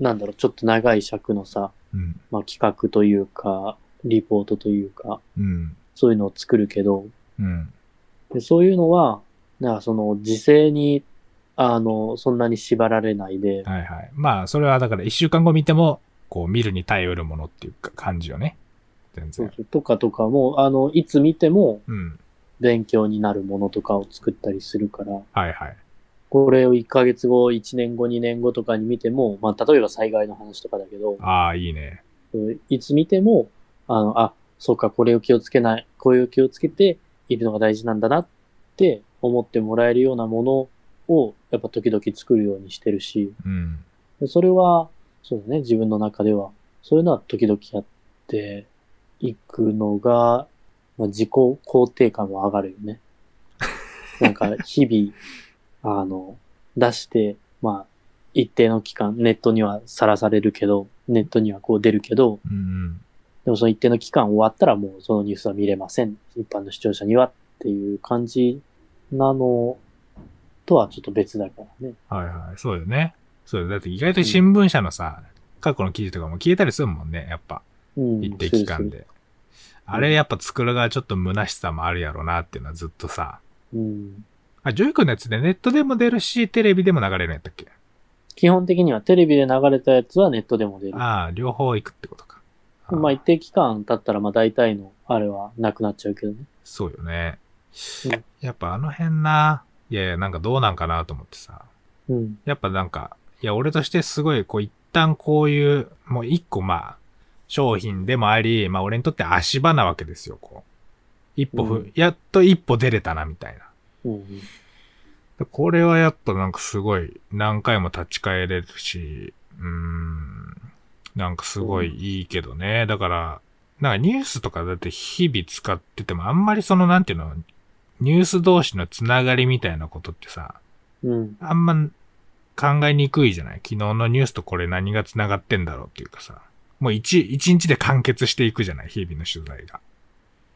なんだろう、ちょっと長い尺のさ、うん。まあ企画というか、リポートというか、うん。そういうのを作るけど、うん。でそういうのは、なんかその時勢に、あの、そんなに縛られないで、はいはい。まあ、それはだから一週間後見ても、こう見るに耐えうるものっていうか感じよね。全然。そうとかとかも、あの、いつ見てもうん。勉強になるものとかを作ったりするから、はいはい。これを1ヶ月後、1年後、2年後とかに見ても、まあ、例えば災害の話とかだけど、ああ、いいね。いつ見ても、あの、あ、そうか、これを気をつけない、これを気をつけているのが大事なんだなって思ってもらえるようなものを、やっぱ時々作るようにしてるし、うん。でそれは、そうだね、自分の中では、そういうのは時々やっていくのが、まあ、自己肯定感も上がるよね。なんか、日々、あの、出して、まあ、一定の期間、ネットにはさらされるけど、ネットにはこう出るけど、うんうん。でもその一定の期間終わったらもうそのニュースは見れません。一般の視聴者にはっていう感じなのとはちょっと別だからね。はいはい。そうよね。そうよ。だって意外と新聞社のさ、過去の記事とかも消えたりするもんね、やっぱ。うん。一定期間で。あれやっぱ作る側ちょっと虚しさもあるやろうなっていうのはずっとさ。うん。あ、ジョイ君のやつでネットでも出るし、テレビでも流れるんやったっけ？基本的にはテレビで流れたやつはネットでも出る。ああ、両方行くってことか。まあ一定期間経ったらまあ大体のあれはなくなっちゃうけどね。そうよねうん。やっぱあの辺な、いやいや、なんかどうなんかなと思ってさ。うん。やっぱなんか、いや、俺としてすごい、こう、一旦こういう、もう一個まあ、商品でもあり、まあ俺にとって足場なわけですよ、こう。一歩ふ、うんやっと一歩出れたな、みたいな。うん。これはやっぱなんかすごい何回も立ち返れるし、うーん、なんかすごいいいけどね。だから、なんかニュースとかだって日々使っててもあんまりそのなんていうの、ニュース同士のつながりみたいなことってさ、うん。あんま考えにくいじゃない？昨日のニュースとこれ何がつながってんだろうっていうかさ、もう一、一日で完結していくじゃない？日々の取材が。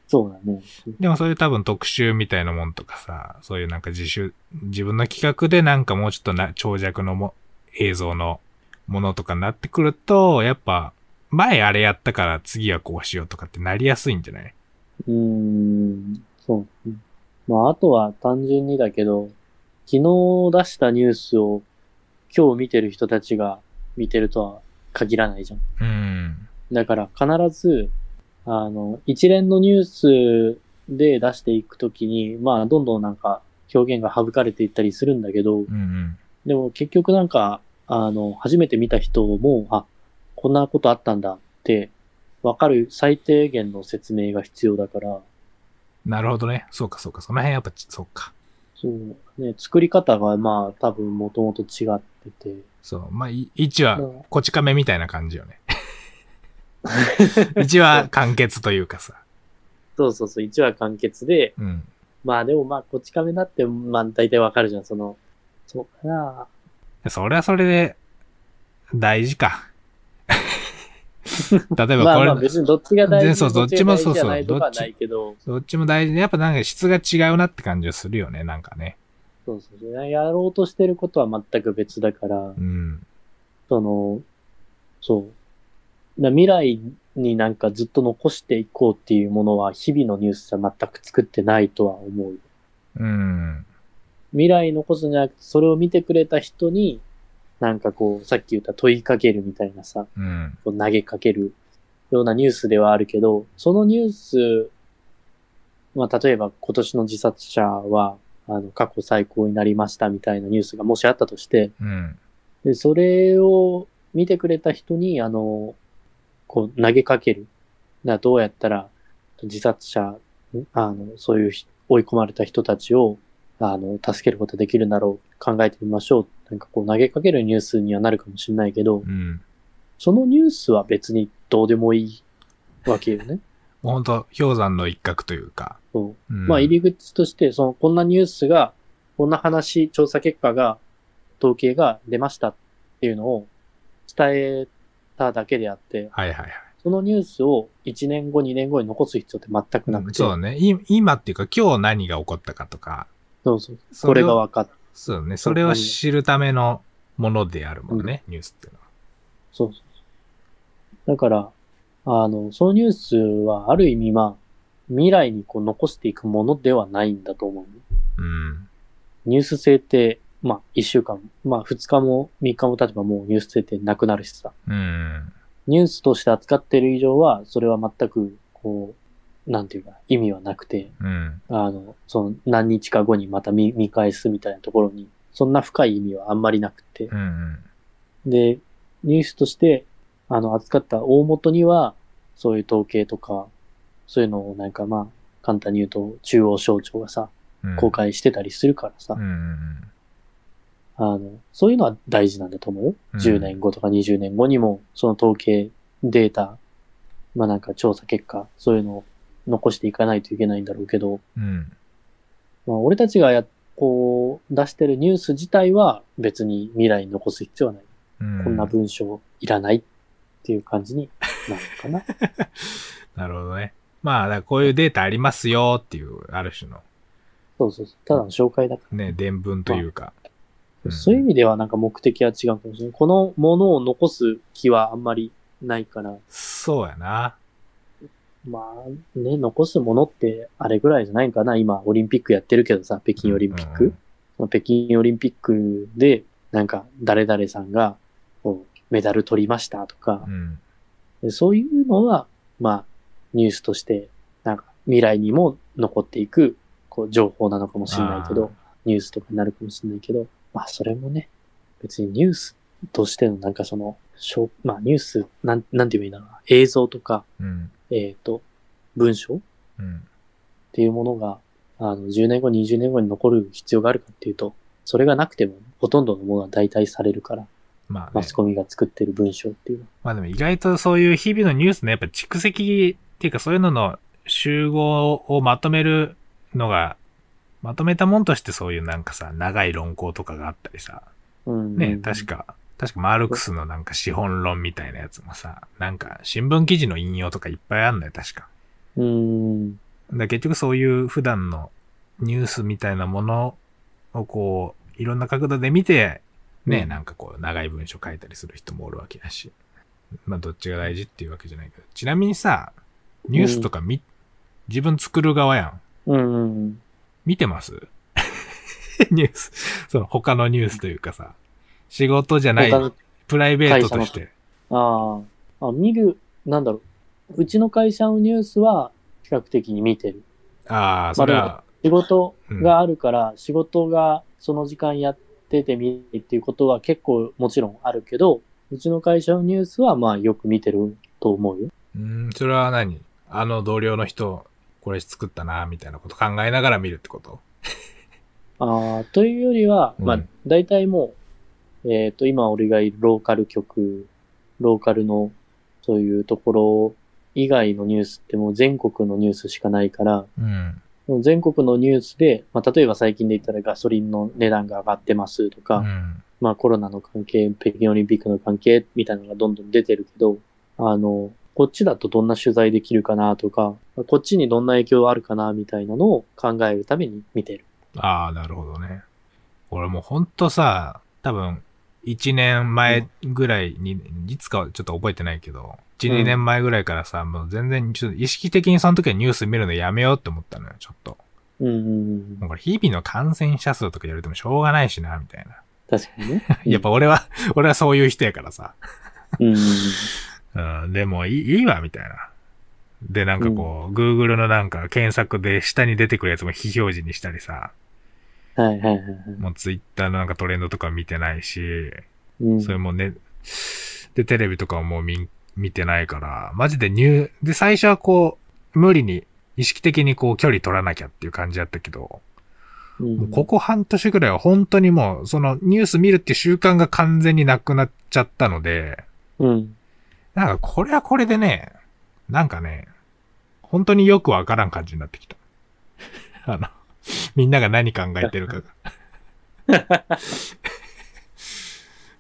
そうだね。でもそういう多分特集みたいなもんとかさ、そういうなんか自主、自分の企画でなんかもうちょっとな、長尺のも、映像のものとかになってくると、やっぱ、前あれやったから次はこうしようとかってなりやすいんじゃない？うーん。そう。まああとは単純にだけど、昨日出したニュースを今日見てる人たちが見てるとは限らないじゃん。うん。だから必ず、あの、一連のニュースで出していくときに、まあ、どんどんなんか表現が省かれていったりするんだけど、うんうん。でも結局なんか、あの、初めて見た人も、あ、こんなことあったんだって、わかる最低限の説明が必要だから、なるほどね。そうかそうか。その辺やっぱち、そうか。そう、ね、作り方がまあ多分もともと違ってて、そう。まあ、い1話うん、こち亀みたいな感じよね。1話完結というかさ。そうそうそう、1話完結で、うん。まあでもまあ、こっち亀だって、まあ大体わかるじゃん、その、そうかな。それはそれで、大事か。例えばこれ、まあまあ別にどっちが大事そうどっちもそうそうどっちど、どっちも大事で、やっぱなんか質が違うなって感じはするよね、なんかね。そうそう。やろうとしてることは全く別だからう、ん。その、そう。だ未来になんかずっと残していこうっていうものは日々のニュースじゃ全く作ってないとは思う。うん。未来に残すんじゃなくて、それを見てくれた人に、なんかこう、さっき言った問いかけるみたいなさ、うん。こう投げかけるようなニュースではあるけど、そのニュース、まあ、例えば今年の自殺者は、あの、過去最高になりましたみたいなニュースがもしあったとして、うん。で、それを見てくれた人に、あの、こう投げかける。だどうやったら自殺者、あの、そういうひ追い込まれた人たちを、あの、助けることができるんだろう、考えてみましょう。なんかこう投げかけるニュースにはなるかもしれないけど、うん。そのニュースは別にどうでもいいわけよね。もうほんと、氷山の一角というか。そううん、まあ入り口として、その、こんなニュースが、こんな話、調査結果が、統計が出ましたっていうのを伝えただけであって、はいはいはい。そのニュースを1年後、2年後に残す必要って全くなくて、そうね。い今っていうか今日何が起こったかとか。そうそうこそれが分かっそうね。それを知るためのものであるもんね、ニュースっていうのは。そうそうそう。だから、あの、そのニュースはある意味まあ、未来にこう残していくものではないんだと思う。うん。ニュース性って、まあ、1週間、まあ、2日も3日も経てばもうニュース性ってなくなるしさ。うん。ニュースとして扱っている以上は、それは全く、こう、なんていうか、意味はなくて、うん。あの、その何日か後にまた見見返すみたいなところに、そんな深い意味はあんまりなくてう。ん。で、ニュースとして、あの、扱った大元には、そういう統計とか、そういうのをなんかまあ、簡単に言うと、中央省庁がさ、うん。公開してたりするからさ、うん。うん。あの、そういうのは大事なんだと思うよ。うん10年後とか20年後にも、その統計、データ、まあなんか調査結果、そういうのを残していかないといけないんだろうけど、うん。まあ俺たちがや、こう、出してるニュース自体は別に未来に残す必要はない。うん。こんな文章いらないっていう感じになるのかな。なるほどね。まあ、こういうデータありますよっていう、ある種のそうそうそう。ただの紹介だかね、伝聞というか。ら。うんそういう意味ではなんか目的は違うかもしれない。このものを残す気はあんまりないから、そうやな。まあね、残すものってあれぐらいじゃないかな。今、オリンピックやってるけどさ、北京オリンピック。うん北京オリンピックで、なんか、誰々さんが、こう、メダル取りましたとかう、ん。でそういうのは、まあ、ニュースとして、なんか、未来にも残っていく、こう、情報なのかもしれないけど、ニュースとかになるかもしれないけど、まあ、それもね、別にニュースとしてのなんかその、しょうまあ、ニュース、なん、なんて言えばいいんだろうな。映像とか、うん。えっ、と、文章？っうん。ていうものが、あの、10年後、20年後に残る必要があるかっていうと、それがなくても、ほとんどのものは代替されるから、まあねマス。コミが作ってる文章っていうのは。まあでも意外とそういう日々のニュースのやっぱ蓄積っていうかそういうのの集合をまとめるのが、まとめたもんとしてそういうなんかさ、長い論考とかがあったりさ、うん。ね、確。か、確かマルクスのなんか資本論みたいなやつもさ、なんか新聞記事の引用とかいっぱいあんのよ、確か。うん。だ結局そういう普段のニュースみたいなものをこう、いろんな角度で見て、ね、うんなんかこう、長い文章書いたりする人もおるわけだし。まあ、どっちが大事っていうわけじゃないけど。ちなみにさ、ニュースとかみ、自分作る側やん。うんうん。見てます？ニュース。その他のニュースというかさ、仕事じゃない他の、プライベートとして。ああ。あ、見る、なんだろう。うちの会社のニュースは比較的に見てる。ああ、それは、仕事があるから、仕事がその時間やってて見るっていうことは結構もちろんあるけど、うちの会社のニュースはまあよく見てると思うよ。うん、それは何？あの同僚の人、これ作ったな、みたいなこと考えながら見るってこと？ああ、というよりは、うんまあ大体もう、えっ、と、今俺がいるローカル局、ローカルのそういうところ以外のニュースってもう全国のニュースしかないから、うん。全国のニュースで、まあ、例えば最近で言ったらガソリンの値段が上がってますとか、うん。まあコロナの関係、北京オリンピックの関係みたいなのがどんどん出てるけど、あの、こっちだとどんな取材できるかなとか、こっちにどんな影響あるかなみたいなのを考えるために見てる。ああ、なるほどね。俺もうほんとさ、多分、一年前ぐらいに、いつかはちょっと覚えてないけど、一、うん二年前ぐらいからさ、もう全然、ちょっと意識的にその時はニュース見るのやめようって思ったのよ、ちょっと。うんうんうんもうこれ日々の感染者数とか言われてもしょうがないしな、みたいな。確かにね。やっぱ俺は、俺はそういう人やからさ。うんうんうん、でもいいいいわ、みたいな。で、なんかこう、Google のなんか検索で下に出てくるやつも非表示にしたりさ、うん。はいはいはいはい。もう Twitter のなんかトレンドとか見てないし、うんそれもね、で、テレビとかはもう見、見てないから、マジでニュー、で、最初はこう、無理に、意識的にこう距離取らなきゃっていう感じだったけど、うんもうここ半年ぐらいは本当にもう、そのニュース見るって習慣が完全になくなっちゃったので、うん。なんかこれはこれでね、なんかね、本当によくわからん感じになってきた。あの、みんなが何考えてるかが。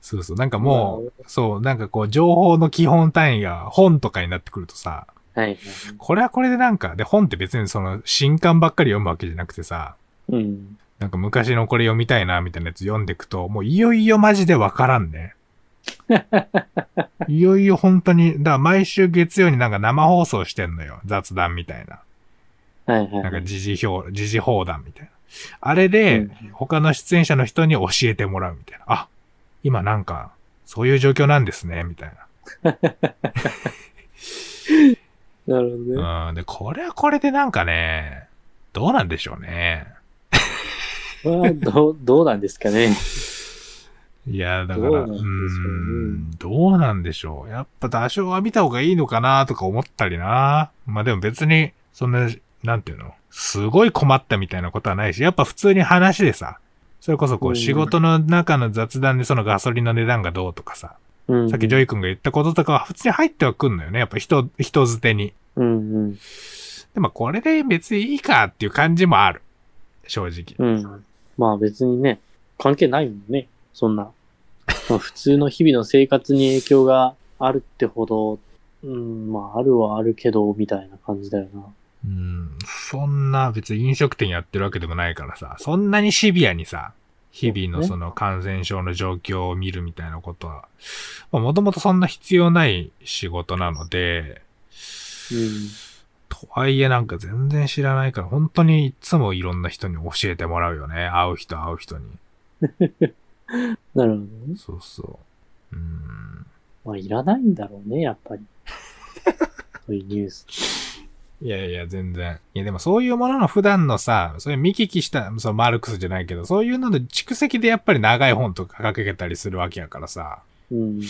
そうそう、なんかもう、そう、なんかこう、情報の基本単位が本とかになってくるとさ、はいはい。これはこれでなんか、で、本って別にその、新刊ばっかり読むわけじゃなくてさ、うん。なんか昔のこれ読みたいな、みたいなやつ読んでいくと、もういよいよマジでわからんね。いよいよ本当に、だから毎週月曜になんか生放送してんのよ。雑談みたいな。はいはい。なんか時事表、時事放談みたいな。あれでうん、他の出演者の人に教えてもらうみたいな。あ、今なんか、そういう状況なんですね、みたいな るほどね。な。うん。で、これはこれでなんかね、どうなんでしょうね。まあ、どう、どうなんですかね。いや、だから、うねん、どうなんでしょう。やっぱ多少は見た方がいいのかなとか思ったりな。まあでも別に、そんな、なんていうの、すごい困ったみたいなことはないし、やっぱ普通に話でさ、それこそこううん仕事の中の雑談でそのガソリンの値段がどうとかさ、うん。さっきジョイ君が言ったこととかは普通に入ってはくんのよね。やっぱ人、人づてに。うんうん。でもこれで別にいいかっていう感じもある。正直。うん。まあ別にね、関係ないもんね。そんな。まあ普通の日々の生活に影響があるってほど、うん、まああるはあるけど、みたいな感じだよな。うん、そんな別に飲食店やってるわけでもないからさ、そんなにシビアにさ、日々のその感染症の状況を見るみたいなことは、まあもともとそんな必要ない仕事なので、うん。とはいえなんか全然知らないから、本当にいつもいろんな人に教えてもらうよね。会う人会う人に。なるほどね。そうそう。うん。まあいらないんだろうね、やっぱり。そういうニュース。いやいや、全然。いや、でもそういうものの普段のさ、そういう見聞きした、そのマルクスじゃないけど、そういうので蓄積でやっぱり長い本とか書けたりするわけやからさ。うん。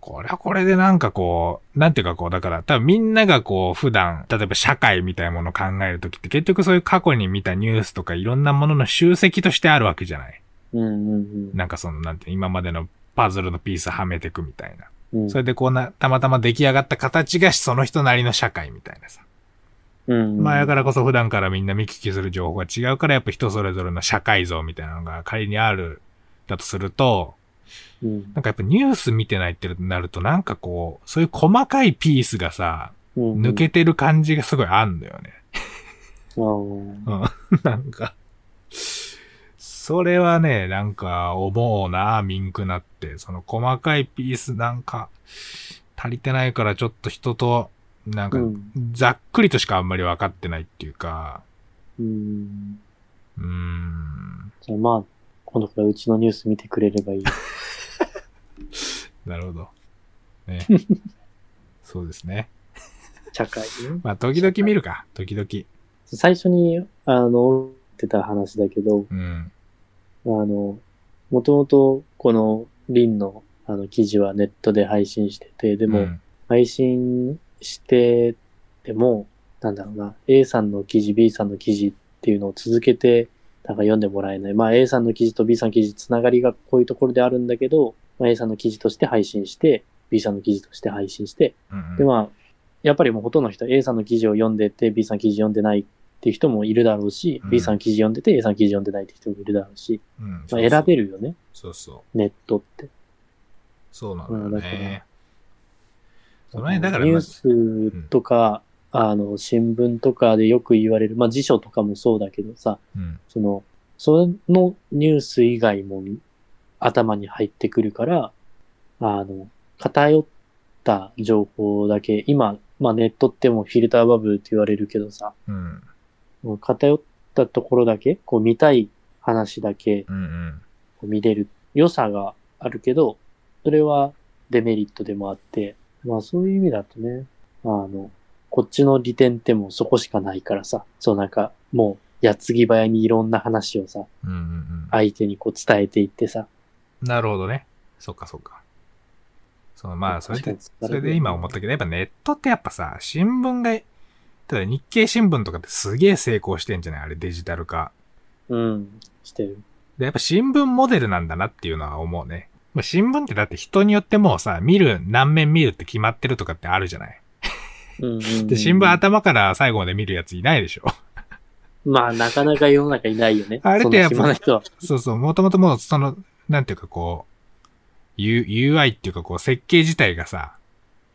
これはこれでなんかこう、なんていうかこう、だから多分みんながこう普段、例えば社会みたいなものを考えるときって結局そういう過去に見たニュースとかいろんなものの集積としてあるわけじゃない。うんうんなんかその、なんて今までのパズルのピースはめてくみたいな。うん。それでこうな、たまたま出来上がった形がその人なりの社会みたいなさ。うん。まあ、だからこそ普段からみんな見聞きする情報が違うから、やっぱ人それぞれの社会像みたいなのが仮にある、だとすると、うん。なんかやっぱニュース見てないってなると、なんかこう、そういう細かいピースがさ、うん。抜けてる感じがすごいあんのよね。うん。なんか、それはね、なんか思うな、ミンクなって。その細かいピースなんか、足りてないからちょっと人と、なんかう、ん。ざっくりとしかあんまり分かってないっていうか、うん。うーん。じゃあまあ、今度からうちのニュース見てくれればいい。なるほど。ね。そうですね。社会ね。まあ、時々見るか。時々。最初に、あの、言ってた話だけど、うん。あの、もともとこのリンのあの記事はネットで配信してて、でも、うん。配信してても、なんだろうな、A さんの記事、B さんの記事っていうのを続けて、なんか読んでもらえない。まあ A さんの記事と B さんの記事つながりがこういうところであるんだけど、まあ、A さんの記事として配信して、B さんの記事として配信して、うんでまあ、やっぱりもうほとんどの人は A さんの記事を読んでて B さんの記事読んでないっていう人もいるだろうし、うん B さんの記事読んでて A さんの記事読んでないって人もいるだろうし、うん。まあ、選べるよね、そうそう。ネットって。そうなんだようんだからだから、ニュまースとか、あの、新聞とかでよく言われる、まあ辞書とかもそうだけどさ、うん。その、そのニュース以外も頭に入ってくるから、あの、偏った情報だけ、今、まあネットってもうフィルターバブルって言われるけどさ、うん。偏ったところだけ、こう見たい話だけうんうん。こう見れる良さがあるけど、それはデメリットでもあって、まあそういう意味だとね、あの、こっちの利点ってもうそこしかないからさ、そうなんかもう矢継ぎ早にいろんな話をさ、うんうんうん。相手にこう伝えていってさ。なるほどね。そっかそっか。そう、まあ、それで、それで今思ったけど、やっぱネットってやっぱさ、新聞が、ただ日経新聞とかってすげえ成功してんじゃない？あれデジタル化。うん、してる。で、やっぱ新聞モデルなんだなっていうのは思うね。まあ、新聞ってだって人によってもうさ、見る、何面見るって決まってるとかってあるじゃない？うんうんうんで、新聞頭から最後まで見るやついないでしょ？まあなかなか世の中いないよね。あれってやっぱそ。そうそう、もともともうその、なんていうかこう、U、UI っていうかこう設計自体がさ、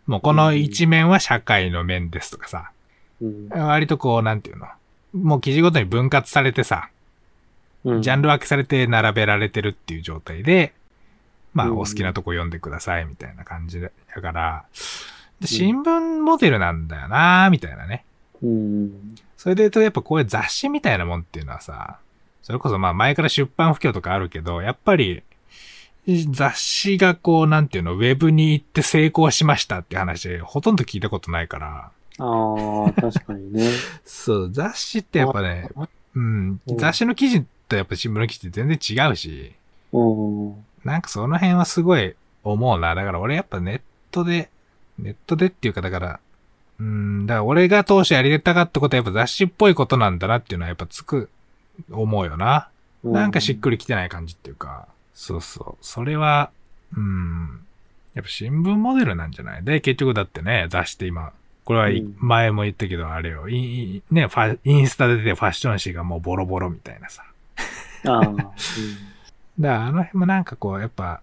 もうこの一面は社会の面ですとかさ、うん。割とこう、なんていうの、もう記事ごとに分割されてさ、うん。ジャンル分けされて並べられてるっていう状態で、まあ、うん。お好きなとこ読んでくださいみたいな感じで、だから、で新聞モデルなんだよなみたいなね。うん。それで言うとやっぱこういう雑誌みたいなもんっていうのはさ、それこそまあ前から出版不況とかあるけど、やっぱり雑誌がこうなんていうの、ウェブに行って成功しましたって話ほとんど聞いたことないから、ああ、確かにね。そう、雑誌ってやっぱね、あうん、うん雑誌の記事とやっぱ新聞の記事って全然違うし、うん。なんかその辺はすごい思うな。だから俺やっぱネットで、ネットでっていうかだから、うん、だから俺が当初やりたかったことはやっぱ雑誌っぽいことなんだなっていうのはやっぱつく、思うよな。なんかしっくりきてない感じっていうか、そうそう。それは、うん、やっぱ新聞モデルなんじゃない？で、結局だってね、雑誌って今、これは前も言ったけど、あれよ、いいね、ファインスタで出てファッション誌がもうボロボロみたいなさ。ああ、うんだからあの辺もなんかこう、やっぱ、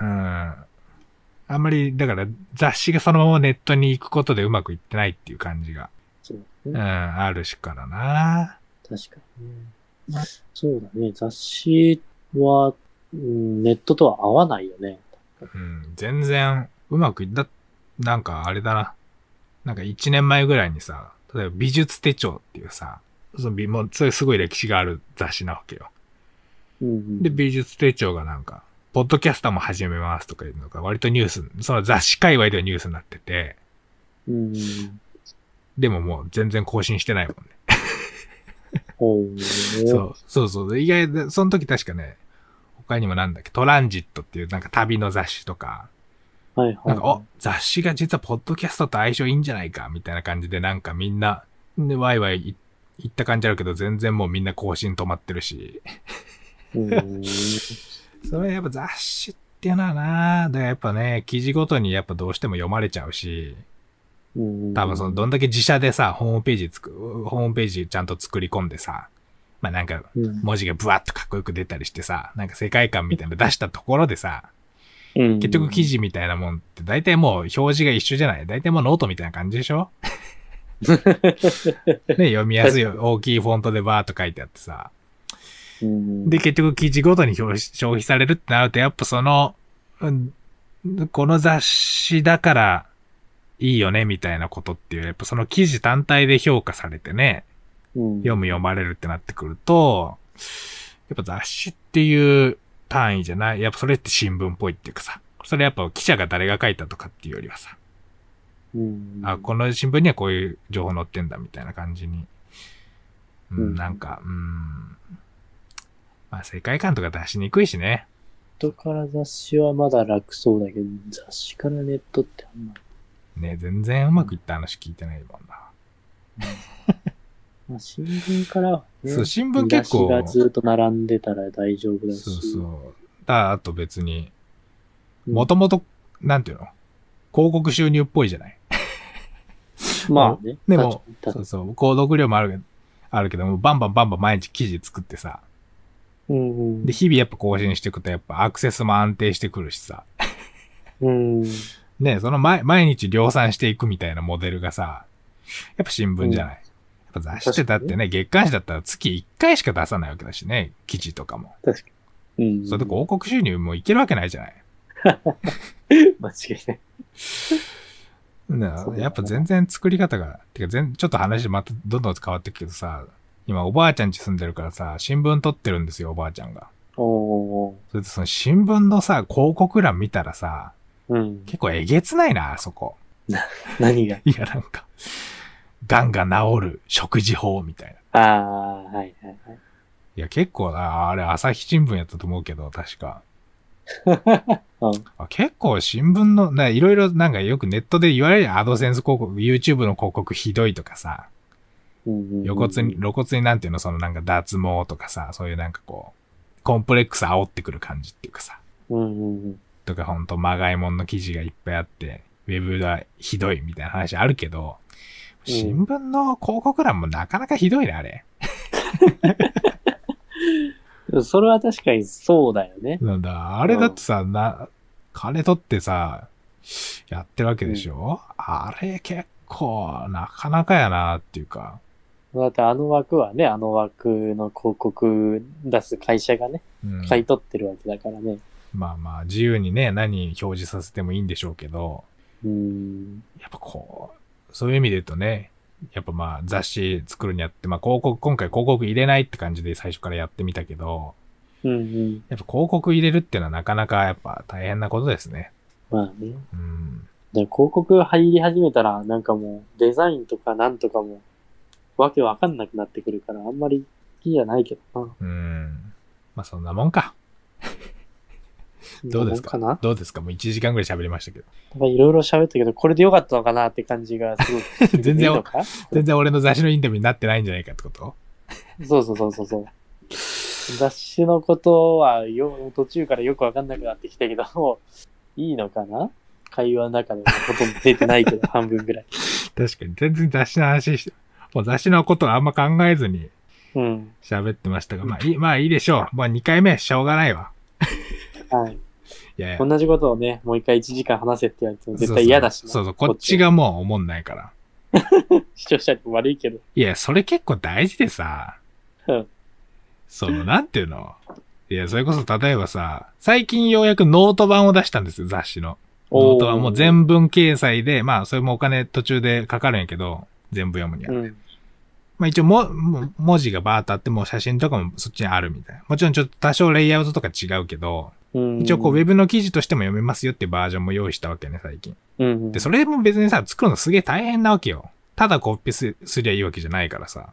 うん、あんまり、だから雑誌がそのままネットに行くことでうまくいってないっていう感じが、そううん、ね。あるしからな。確かにね。そうだね。雑誌は、うん、ネットとは合わないよね。うん、全然うまくいった、なんかあれだな。なんか1年前ぐらいにさ、例えば美術手帳っていうさ、その美もうそれすごい歴史がある雑誌なわけよ。うん。で、美術手帳がなんか、ポッドキャスターも始めますとかいうのが割とニュース、その雑誌界隈ではニュースになってて、うん。でももう全然更新してないもんね。そう、そうそう。で意外で、その時確かね、他にもなんだっけ、トランジットっていうなんか旅の雑誌とか、はいはい。なんか、お、雑誌が実はポッドキャストと相性いいんじゃないかみたいな感じでなんかみんな、で、ワイワイい言った感じあるけど、全然もうみんな更新止まってるし。うん。それやっぱ雑誌っていうのはなだからやっぱね、記事ごとにやっぱどうしても読まれちゃうし、うん多分その、どんだけ自社でさ、ホームページつく、ホームページちゃんと作り込んでさ、まあなんか、うん文字がブワッとかっこよく出たりしてさ、なんか世界観みたいなの出したところでさ、うん結局記事みたいなもんって大体もう表示が一緒じゃない？大体もうノートみたいな感じでしょ？ね、読みやすい大きいフォントでバーっと書いてあってさ。うん。で、結局記事ごとに表示消費されるってなると、やっぱその、うんこの雑誌だからいいよね、みたいなことっていう、やっぱその記事単体で評価されてね、うん。読む読まれるってなってくると、やっぱ雑誌っていう単位じゃない。やっぱそれって新聞っぽいっていうかさ。それやっぱ記者が誰が書いたとかっていうよりはさ。うん。あ、この新聞にはこういう情報載ってんだみたいな感じに。うん、うんなんか、うん。まあ世界観とか出しにくいしね。ネットから雑誌はまだ楽そうだけど、雑誌からネットってあんま。ね、全然うまくいった話聞いてないもんな。まあ、新聞からはね。そう新聞結構がずっと並んでたら大丈夫だし。そうそう。だあと別に、うんもともと、なんていうの？広告収入っぽいじゃない？まあね。でもそうそう。購読料もあるけど、あるけども、バンバンバンバン毎日記事作ってさ。うんうん。で、日々やっぱ更新していくとやっぱアクセスも安定してくるしさ。うん。ね、その毎毎日量産していくみたいなモデルがさ、やっぱ新聞じゃない？ぱ雑誌ってだってね、月刊誌だったら月1回しか出さないわけだしね、記事とかも。確かに。うん。それで広告収入もいけるわけないじゃない。間違いない。やっぱ全然作り方が、てか全、ちょっと話またどんどん変わってくけどさ、今おばあちゃん家住んでるからさ、新聞撮ってるんですよ、おばあちゃんが。おー。それでその新聞のさ、広告欄見たらさ、うん。結構えげつないな、あそこ。何が？いや、なんか、癌が治る食事法みたいな。ああ、はいはいはい。いや、結構な、あれ朝日新聞やったと思うけど、確か。うん。あ結構新聞の、ないろいろなんかよくネットで言われるアドセンス広告、YouTube の広告ひどいとかさ、うんうんうん露骨に、露骨になんていうの、そのなんか脱毛とかさ、そういうなんかこう、コンプレックス煽ってくる感じっていうかさ、うんうんうん。とかほんとまがいもんの記事がいっぱいあって、ウェブがひどいみたいな話あるけど、うん新聞の広告欄もなかなかひどいね、あれ。それは確かにそうだよね。なんだ、あれだってさ、な、金取ってさ、やってるわけでしょ、あれ結構、なかなかやなっていうか、だってあの枠はね、あの枠の広告出す会社がね、うん、買い取ってるわけだからね。まあまあ、自由にね、何表示させてもいいんでしょうけど、うん。やっぱこう、そういう意味で言うとね、やっぱまあ雑誌作るにあって、まあ広告、今回広告入れないって感じで最初からやってみたけど、うんうん。やっぱ広告入れるっていうのはなかなかやっぱ大変なことですね。まあね。うん。で広告入り始めたら、なんかもうデザインとかなんとかも、わけわかんなくなってくるから、あんまり好きじゃないけどな。うん。まあそんなもんか。どうですか？かどうですか？もう1時間ぐらい喋りましたけど。いろいろ喋ったけど、これでよかったのかなって感じがすごく 全然全然俺の雑誌のインタビューになってないんじゃないかってこと？そうそうそうそうそう。雑誌のことはよ途中からよくわかんなくなってきたけど、もういいのかな？会話の中でもほとんど出てないけど、半分ぐらい。確かに全然雑誌の話して、もう雑誌のことはあんま考えずにうん。喋ってましたが、まあいい、まあいいでしょう。もう2回目しょうがないわ。はい。いやいや。同じことをね、もう一回1時間話せって言われても絶対嫌だしなそうそうそうこっちがもう思んないから。視聴者にも悪いけど。いや、それ結構大事でさ、うん。その、なんていうの？いや、それこそ例えばさ、最近ようやくノート版を出したんですよ、雑誌の。ノート版もう全文掲載で、まあ、それもお金途中でかかるんやけど、全部読むには。うん。まあ一応も、も文字がバーっとあって、もう写真とかもそっちにあるみたいな。もちろんちょっと多少レイアウトとか違うけど、うん。一応こうウェブの記事としても読めますよってバージョンも用意したわけね、最近。うん。で、それも別にさ、作るのすげえ大変なわけよ。ただコピーすすりゃいいわけじゃないからさ。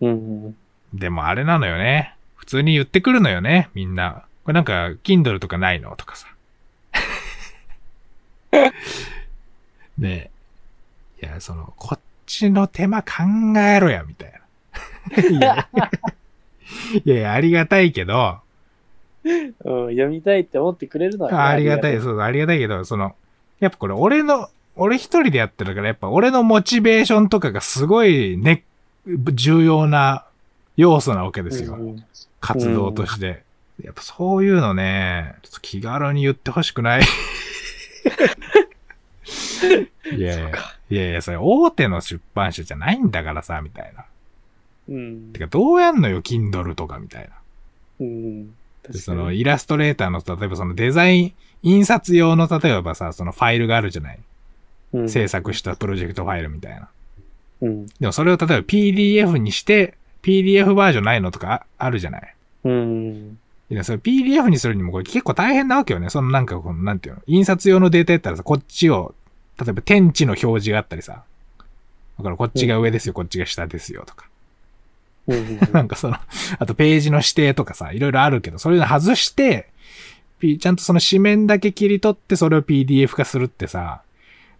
うん。でもあれなのよね。普通に言ってくるのよね、みんな。これなんか、Kindle とかないのとかさ。ねえ。いや、その、こっちの手間考えろや、みたいな。いやいや、ありがたいけど、うん。読みたいって思ってくれるのはね、ありがたい、そう、ありがたいけど、その、やっぱこれ俺の、俺一人でやってるから、やっぱ俺のモチベーションとかがすごいね、重要な要素なわけですよ。うん活動として。やっぱそういうのね、ちょっと気軽に言ってほしくない。いやいや、いやいや、それ大手の出版社じゃないんだからさ、みたいな。うんて。か、どうやんのよ、Kindle とかみたいな。うん。その、に。イラストレーターの、例えばそのデザイン、印刷用の、例えばさ、そのファイルがあるじゃない。うん制作したプロジェクトファイルみたいな。うん。でもそれを例えば PDF にして、PDF バージョンないのとかああるじゃない。うん。いや、それ PDF にするにもこれ結構大変なわけよね。そのなんかこの、なんていうの、印刷用のデータやったらさ、こっちを例えば天地の表示があったりさ。だからこっちが上ですよ、こっちが下ですよとか。なんかその、あとページの指定とかさ、いろいろあるけど、そういうの外して、ちゃんとその紙面だけ切り取ってそれを PDF 化するってさ、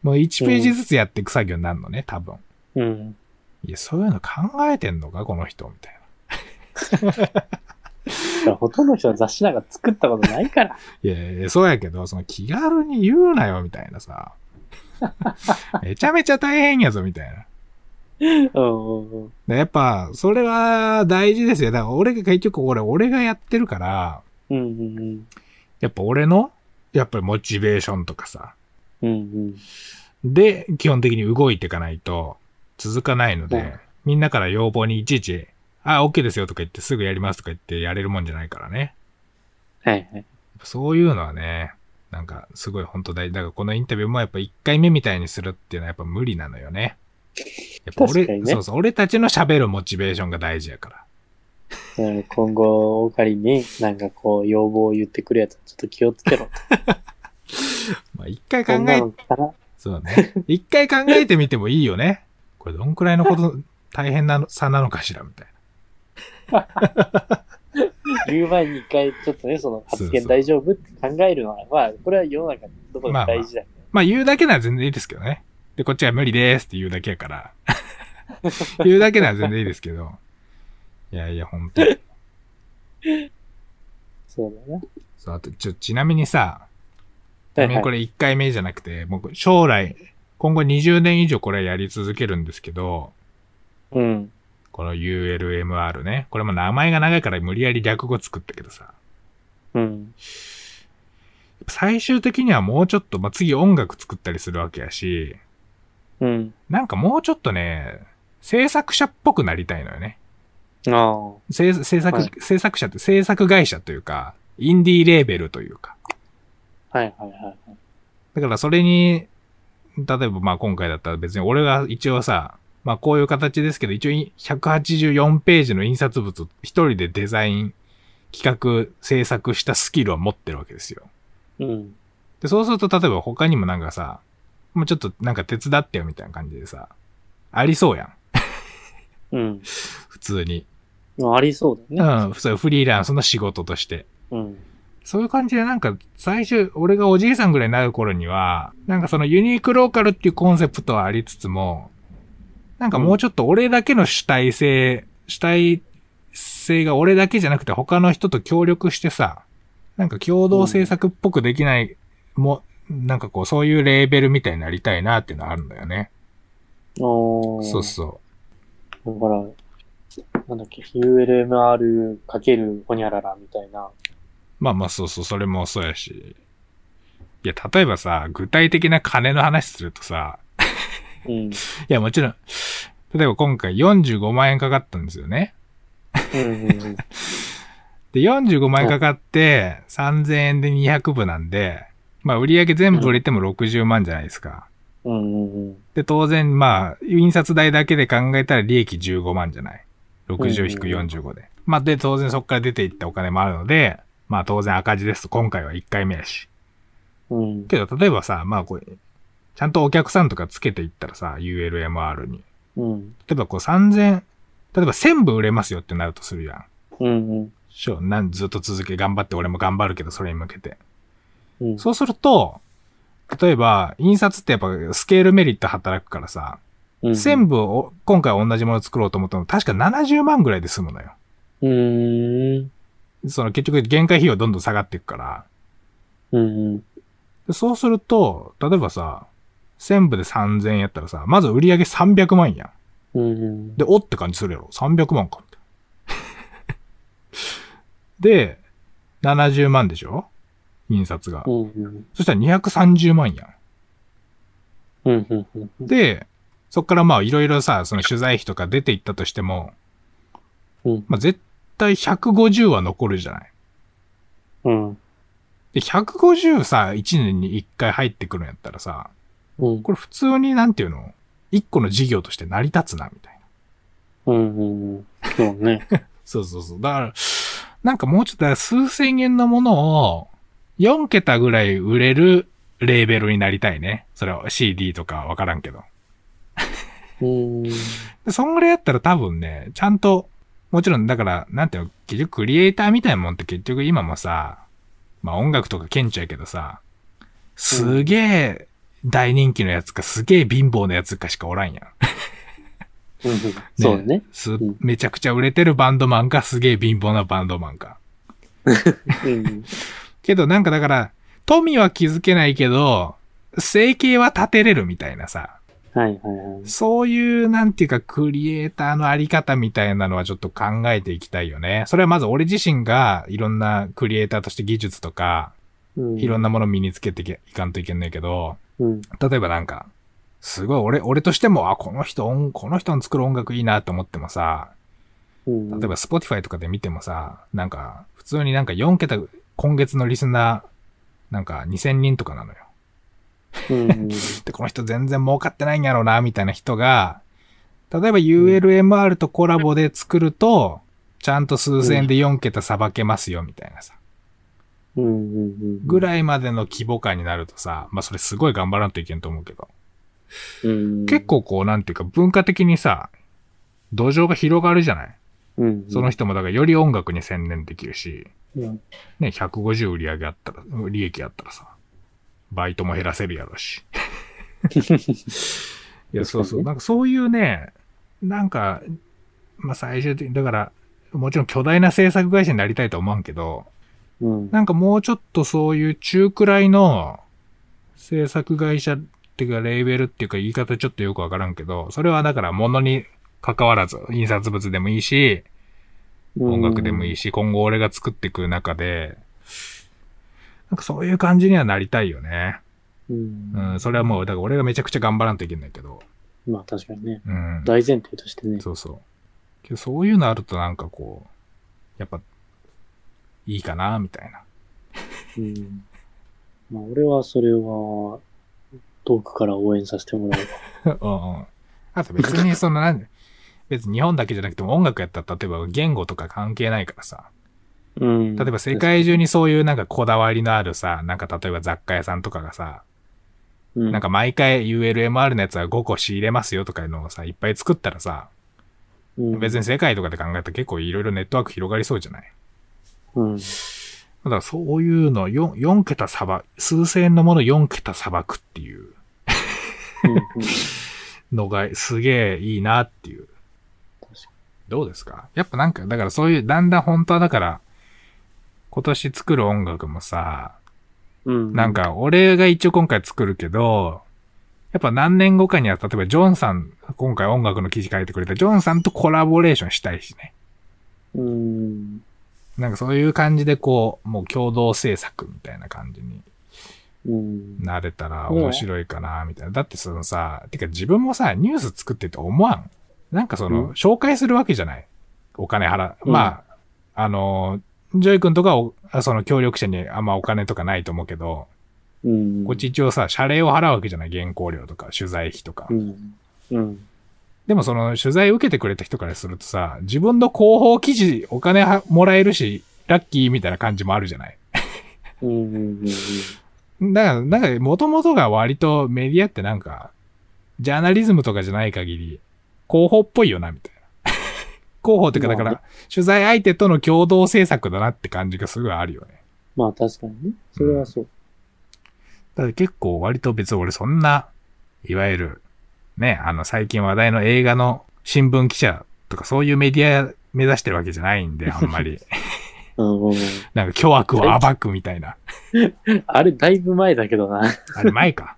もう1ページずつやっていく作業になるのね、多分。うん。うん。いや、そういうの考えてんのかこの人、みたいな。ほとんどの人は雑誌なんか作ったことないから。いやいや、そうやけど、その気軽に言うなよ、みたいなさ。めちゃめちゃ大変やぞ、みたいな。やっぱ、それは大事ですよ。だから俺が結局俺、俺がやってるから、うんうんやっぱ俺の、やっぱりモチベーションとかさ。うん。うんで、基本的に動いていかないと続かないので、うんみんなから要望にいちいち、あ、OK ですよとか言ってすぐやりますとか言ってやれるもんじゃないからね。はいはい。そういうのはね、なんかすごい本当大事。だからこのインタビューもやっぱ1回目みたいにするっていうのはやっぱ無理なのよね。やっぱ俺、ねそうそう、俺たちの喋るモチベーションが大事やから。うん今後、オカリになんかこう、要望を言ってくるやつはちょっと気をつけろ。まあ一回考えそうね。一回考えてみてもいいよね。これどんくらいのこと、大変なの差なのかしらみたい 言う前に一回ちょっとね、その発言大丈夫って考えるのは、まあ、これは世の中どこでも大事だよね。な。まあ言うだけなら全然いいですけどね。で、こっちは無理ですって言うだけやから。言うだけなら全然いいですけど。いやいや、本当にそうだね。そう、あと、ちょ、ちなみにさ、ちははい。ないこれ1回目じゃなくて、僕、将来、今後20年以上これやり続けるんですけど、うん。この ULMR ね。これも名前が長いから無理やり略語作ったけどさ。うん。最終的にはもうちょっと、まあ、次音楽作ったりするわけやし、うん。なんかもうちょっとね、制作者っぽくなりたいのよね。ああ。制制作、はい制作者って制作会社というか、インディーレーベルというか。はいはいはいはい。だからそれに、例えばまあ今回だったら別に俺が一応さ、まあこういう形ですけど、一応184ページの印刷物一人でデザイン、企画、制作したスキルは持ってるわけですよ。うん。で、そうすると例えば他にもなんかさ、もうちょっとなんか手伝ってよみたいな感じでさ、ありそうやん。うん。普通に。まあありそううだね。ん、そうフリーランスの仕事として。うん。そういう感じでなんか最初、俺がおじいさんぐらいになる頃には、なんかそのユニークローカルっていうコンセプトはありつつも、なんかもうちょっと俺だけの主体性、主体性が俺だけじゃなくて他の人と協力してさ、なんか共同制作っぽくできない、も、なんかこうそういうレーベルみたいになりたいなっていうのはあるんだよね。おーそうそだから、なんだっけ、ULMR かけるホニャララみたいな。う。まあまあそうそう、それもそうやし。いや、例えばさ、具体的な金の話するとさ、うん。いや、もちろん、例えば今回45万円かかったんですよね。うんうんうん。で、45万円かかって、3000円で200部なんで、まあ売り上げ全部売れても60万じゃないですか。うんうんうん。で、当然、まあ、印刷代だけで考えたら利益15万じゃない？60-45で。まあ、で、当然そこから出ていったお金もあるので、まあ当然赤字ですと、今回は1回目やし。うん。けど、例えばさ、まあこれ、ちゃんとお客さんとかつけていったらさ、ULMR に。うん。例えばこう3000、例えば1000部売れますよってなるとするやん。うんうん。しょ、なん、ずっと続け、頑張って俺も頑張るけど、それに向けて。うん。そうすると、例えば、印刷ってやっぱスケールメリット働くからさ、うん。1000部を、今回同じもの作ろうと思ったの、確か70万ぐらいで済むのよ。うーん。その結局限界費用どんどん下がっていくから。そうすると、例えばさ、1000部で3000円やったらさ、まず売り上げ300万やん。うんうん。で、おって感じするやろ。300万か。で、70万でしょ印刷が。うんうん。そしたら230万やうんうんうん。ん。で、そっからまあいろいろさ、その取材費とか出ていったとしても、うんまあ絶対150は残るじゃない。うん。で、150さ、1年に1回入ってくるんやったらさ、うん。これ普通になんていうの？一個の事業として成り立つな、みたいな。うんうんうん。そうね。そうそうそう。だから、なんかもうちょっと数千円のものを4桁ぐらい売れるレーベルになりたいね。それは CD とかわからんけど。そんぐらいやったら多分ね、ちゃんと、もちろんだから、なんていうの、結局クリエイターみたいなもんって結局今もさ、まあ音楽とか顕著やけどさ、すげえ大人気のやつかすげえ貧乏なやつかしかおらんやん。うんそうだね。すんめちゃくちゃ売れてるバンドマンかすげえ貧乏なバンドマンか。うん。けどなんかだから、富は気づけないけど、生計は立てれるみたいなさ、はいはいはい。そういうなんていうかクリエイターのあり方みたいなのはちょっと考えていきたいよね。それはまず俺自身がいろんなクリエイターとして技術とか、うんいろんなものを身につけていけいかんといけないけど、うん。例えばなんか、すごい俺、俺としても、あ、この人音、この人の作る音楽いいなと思ってもさ、うん。例えば Spotify とかで見てもさ、なんか、普通になんか4桁、今月のリスナー、なんか2000人とかなのよ。うん。で、この人全然儲かってないんやろうな、みたいな人が、例えば ULMR とコラボで作ると、ちゃんと数千円で4桁さばけますよ、みたいなさ。ぐらいまでの規模感になるとさ、まあそれすごい頑張らんといけんと思うけど、うん。結構こうなんていうか文化的にさ、土壌が広がるじゃないうん。その人もだからより音楽に専念できるし、うん。ね、150売り上げあったら、利益あったらさ、バイトも減らせるやろうし。いや、そうそう。なんかそういうね、なんか、まあ最終的に、だから、もちろん巨大な制作会社になりたいと思わんけど、うん。なんかもうちょっとそういう中くらいの制作会社っていうか、レーベルっていうか言い方ちょっとよくわからんけど、それはだから物に関わらず、印刷物でもいいし、音楽でもいいし。し、今後俺が作っていく中で、なんかそういう感じにはなりたいよね。うん。うん、それはもう、だから俺がめちゃくちゃ頑張らんといけないけど。まあ確かにね。うん。大前提としてね。そうそう。けどそういうのあるとなんかこう、やっぱ、いいかな、みたいな。うん。まあ俺はそれは、遠くから応援させてもらうわ。うんうん。あと別にそのなん別に日本だけじゃなくても音楽やったら例えば言語とか関係ないからさ。うん。例えば世界中にそういうなんかこだわりのあるさ、なんか例えば雑貨屋さんとかがさ、うん、なんか毎回 ULMR のやつは5個仕入れますよとかいうのをさ、いっぱい作ったらさ、うん、別に世界とかで考えたら結構いろいろネットワーク広がりそうじゃない？うん。だからそういうの 4, 4桁さば、数千円のもの4桁さばくっていううん。のがすげえいいなっていう。どうですか？やっぱなんか、だからそういう、だんだん本当はだから、今年作る音楽もさ、うん。なん、か俺が一応今回作るけど、やっぱ何年後かには、例えばジョンさん、今回音楽の記事書いてくれたジョンさんとコラボレーションしたいしね。うん。なんかそういう感じでこう、もう共同制作みたいな感じにうん。なれたら面白いかな、みたいな。だってそのさ、てか自分もさ、ニュース作ってて思わん？なんかその、うん紹介するわけじゃない。お金払う。うんまあ、あの、ジョイ君とかお、その協力者にあんまお金とかないと思うけど、うん。こっち一応さ、謝礼を払うわけじゃない？原稿料とか、取材費とか。うん。うん。でもその、取材受けてくれた人からするとさ、自分の広報記事お金はもらえるし、ラッキーみたいな感じもあるじゃない？だから、なんか、もともとが割とメディアってなんか、ジャーナリズムとかじゃない限り、広報っぽいよな、みたいな。広報っていうか、だから、まあ取材相手との共同制作だなって感じがすごいあるよね。まあ確かにね。それはそう。だから結構割と別に俺そんな、いわゆる、ね、あの最近話題の映画の新聞記者とかそういうメディア目指してるわけじゃないんで、あんまり。うん。なんか巨悪を暴くみたいな。あれ、だいぶ前だけどな。あれ前か。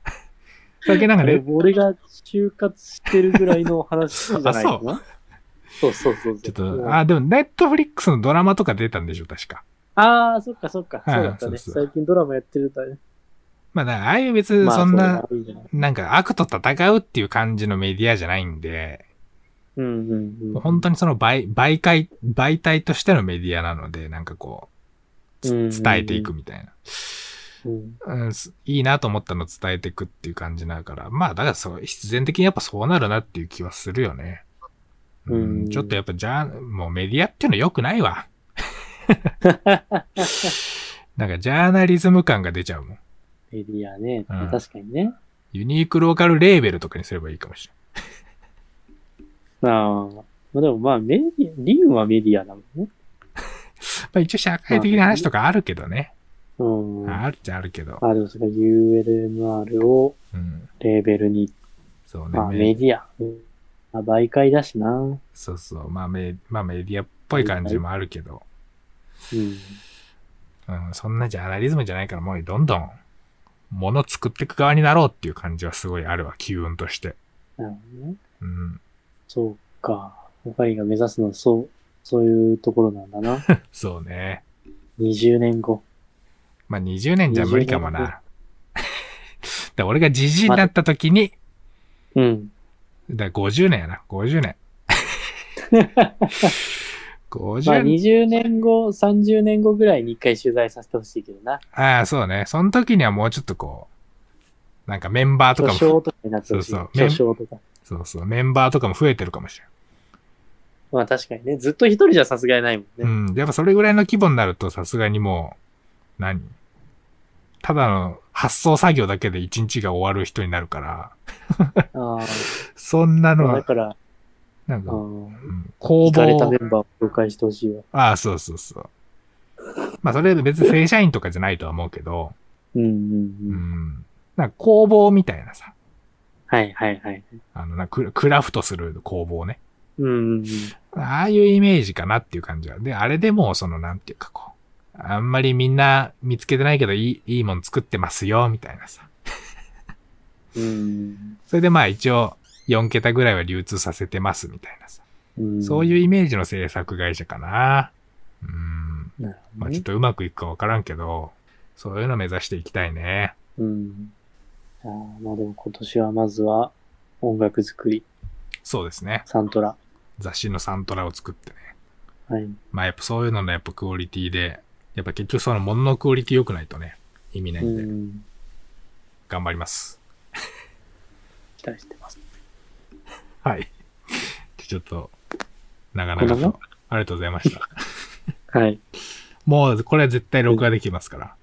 だけなんかね、俺が就活してるぐらいの話じゃないかな。そうそうそうそう。ちょっと、あ、でもネットフリックスのドラマとか出たんでしょ、確か。あー、そっかそっか。はいそうだったね。そうそう最近ドラマやってるんだね。まあ、ああいう別にまあそんな、なんか悪と戦うっていう感じのメディアじゃないんで、うんうんうん。本当にその媒媒介、媒体としてのメディアなので、なんかこう、伝えていくみたいな。うん。うん、すいいなと思ったのを伝えていくっていう感じだから、まあだからそう、必然的にやっぱそうなるなっていう気はするよね。うん、うんちょっとやっぱじゃあ、もうメディアっていうの良くないわ。なんかジャーナリズム感が出ちゃうもん。メディアね。うん確かにね。ユニークローカルレーベルとかにすればいいかもしれない。ああ。まあでもまあメディア、リンはメディアだもんね。まあ一応社会的な話とかあるけどね。うん。ああるっちゃあるけど。あ、でもそれが ULMR をうん。レーベルに、そうまあね。メディア。うんまあ媒介だしな。うん。そうそう。まあメまあメディアっぽい感じもあるけど。うん。そんなジャーナリズムじゃないからもうどんどん物作っていく側になろうっていう感じはすごいあるわ。機運として。なるほどね。うん。そうか。オカリが目指すのはそう、そういうところなんだな。そうね。20年後。まあ20年じゃ無理かも20年後な。だ俺がじじいになった時に、うん。だから50年やな。50年。50まあ年。20年後、30年後ぐらいに一回取材させてほしいけどな。ああ、そうね。その時にはもうちょっとこう、なんかメンバーとか巨も、匠とかになってほしい。そうそう巨匠とか。そうそう、メンバーとかも増えてるかもしれまあ確かにね、ずっと一人じゃさすがにないもんね。ん。うん。やっぱそれぐらいの規模になるとさすがにもう、何？ただの発送作業だけで一日が終わる人になるから、あそんなあ。のは、だから、なんか、工聞かれた房メ、ンバーを紹介してほしいわ。ああ、そうそうそう。まあそれ別に正社員とかじゃないとは思うけど、うんうんううん。ん。なんか工房みたいなさ、はいはいはい。あの、なククラフトする工房ね。うんうんうん。ああいうイメージかなっていう感じは。で、あれでもうその、なんていうかこう、あんまりみんな見つけてないけどいい、いいもん作ってますよ、みたいなさ。うんそれでまあ一応、4桁ぐらいは流通させてます、みたいなさ。うん。そういうイメージの制作会社かな。うん。まあちょっとうまくいくかわからんけど、そういうの目指していきたいね。うん。ああまあでも今年はまずは音楽作り、そうですね。サントラ。雑誌のサントラを作ってね。はい。まあやっぱそういうののやっぱクオリティで、やっぱ結局そのもののクオリティ良くないとね、意味なうんで、ん。頑張ります。期待してます。はい。ちょっと、長々と、ありがとうございました。はい。もう、これは絶対録画できますから。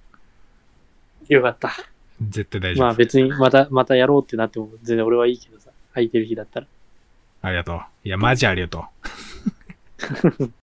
よかった。絶対大丈夫。まあ別にまた、またやろうってなっても全然俺はいいけどさ。空いてる日だったら。ありがとう。いや、マジありがとう。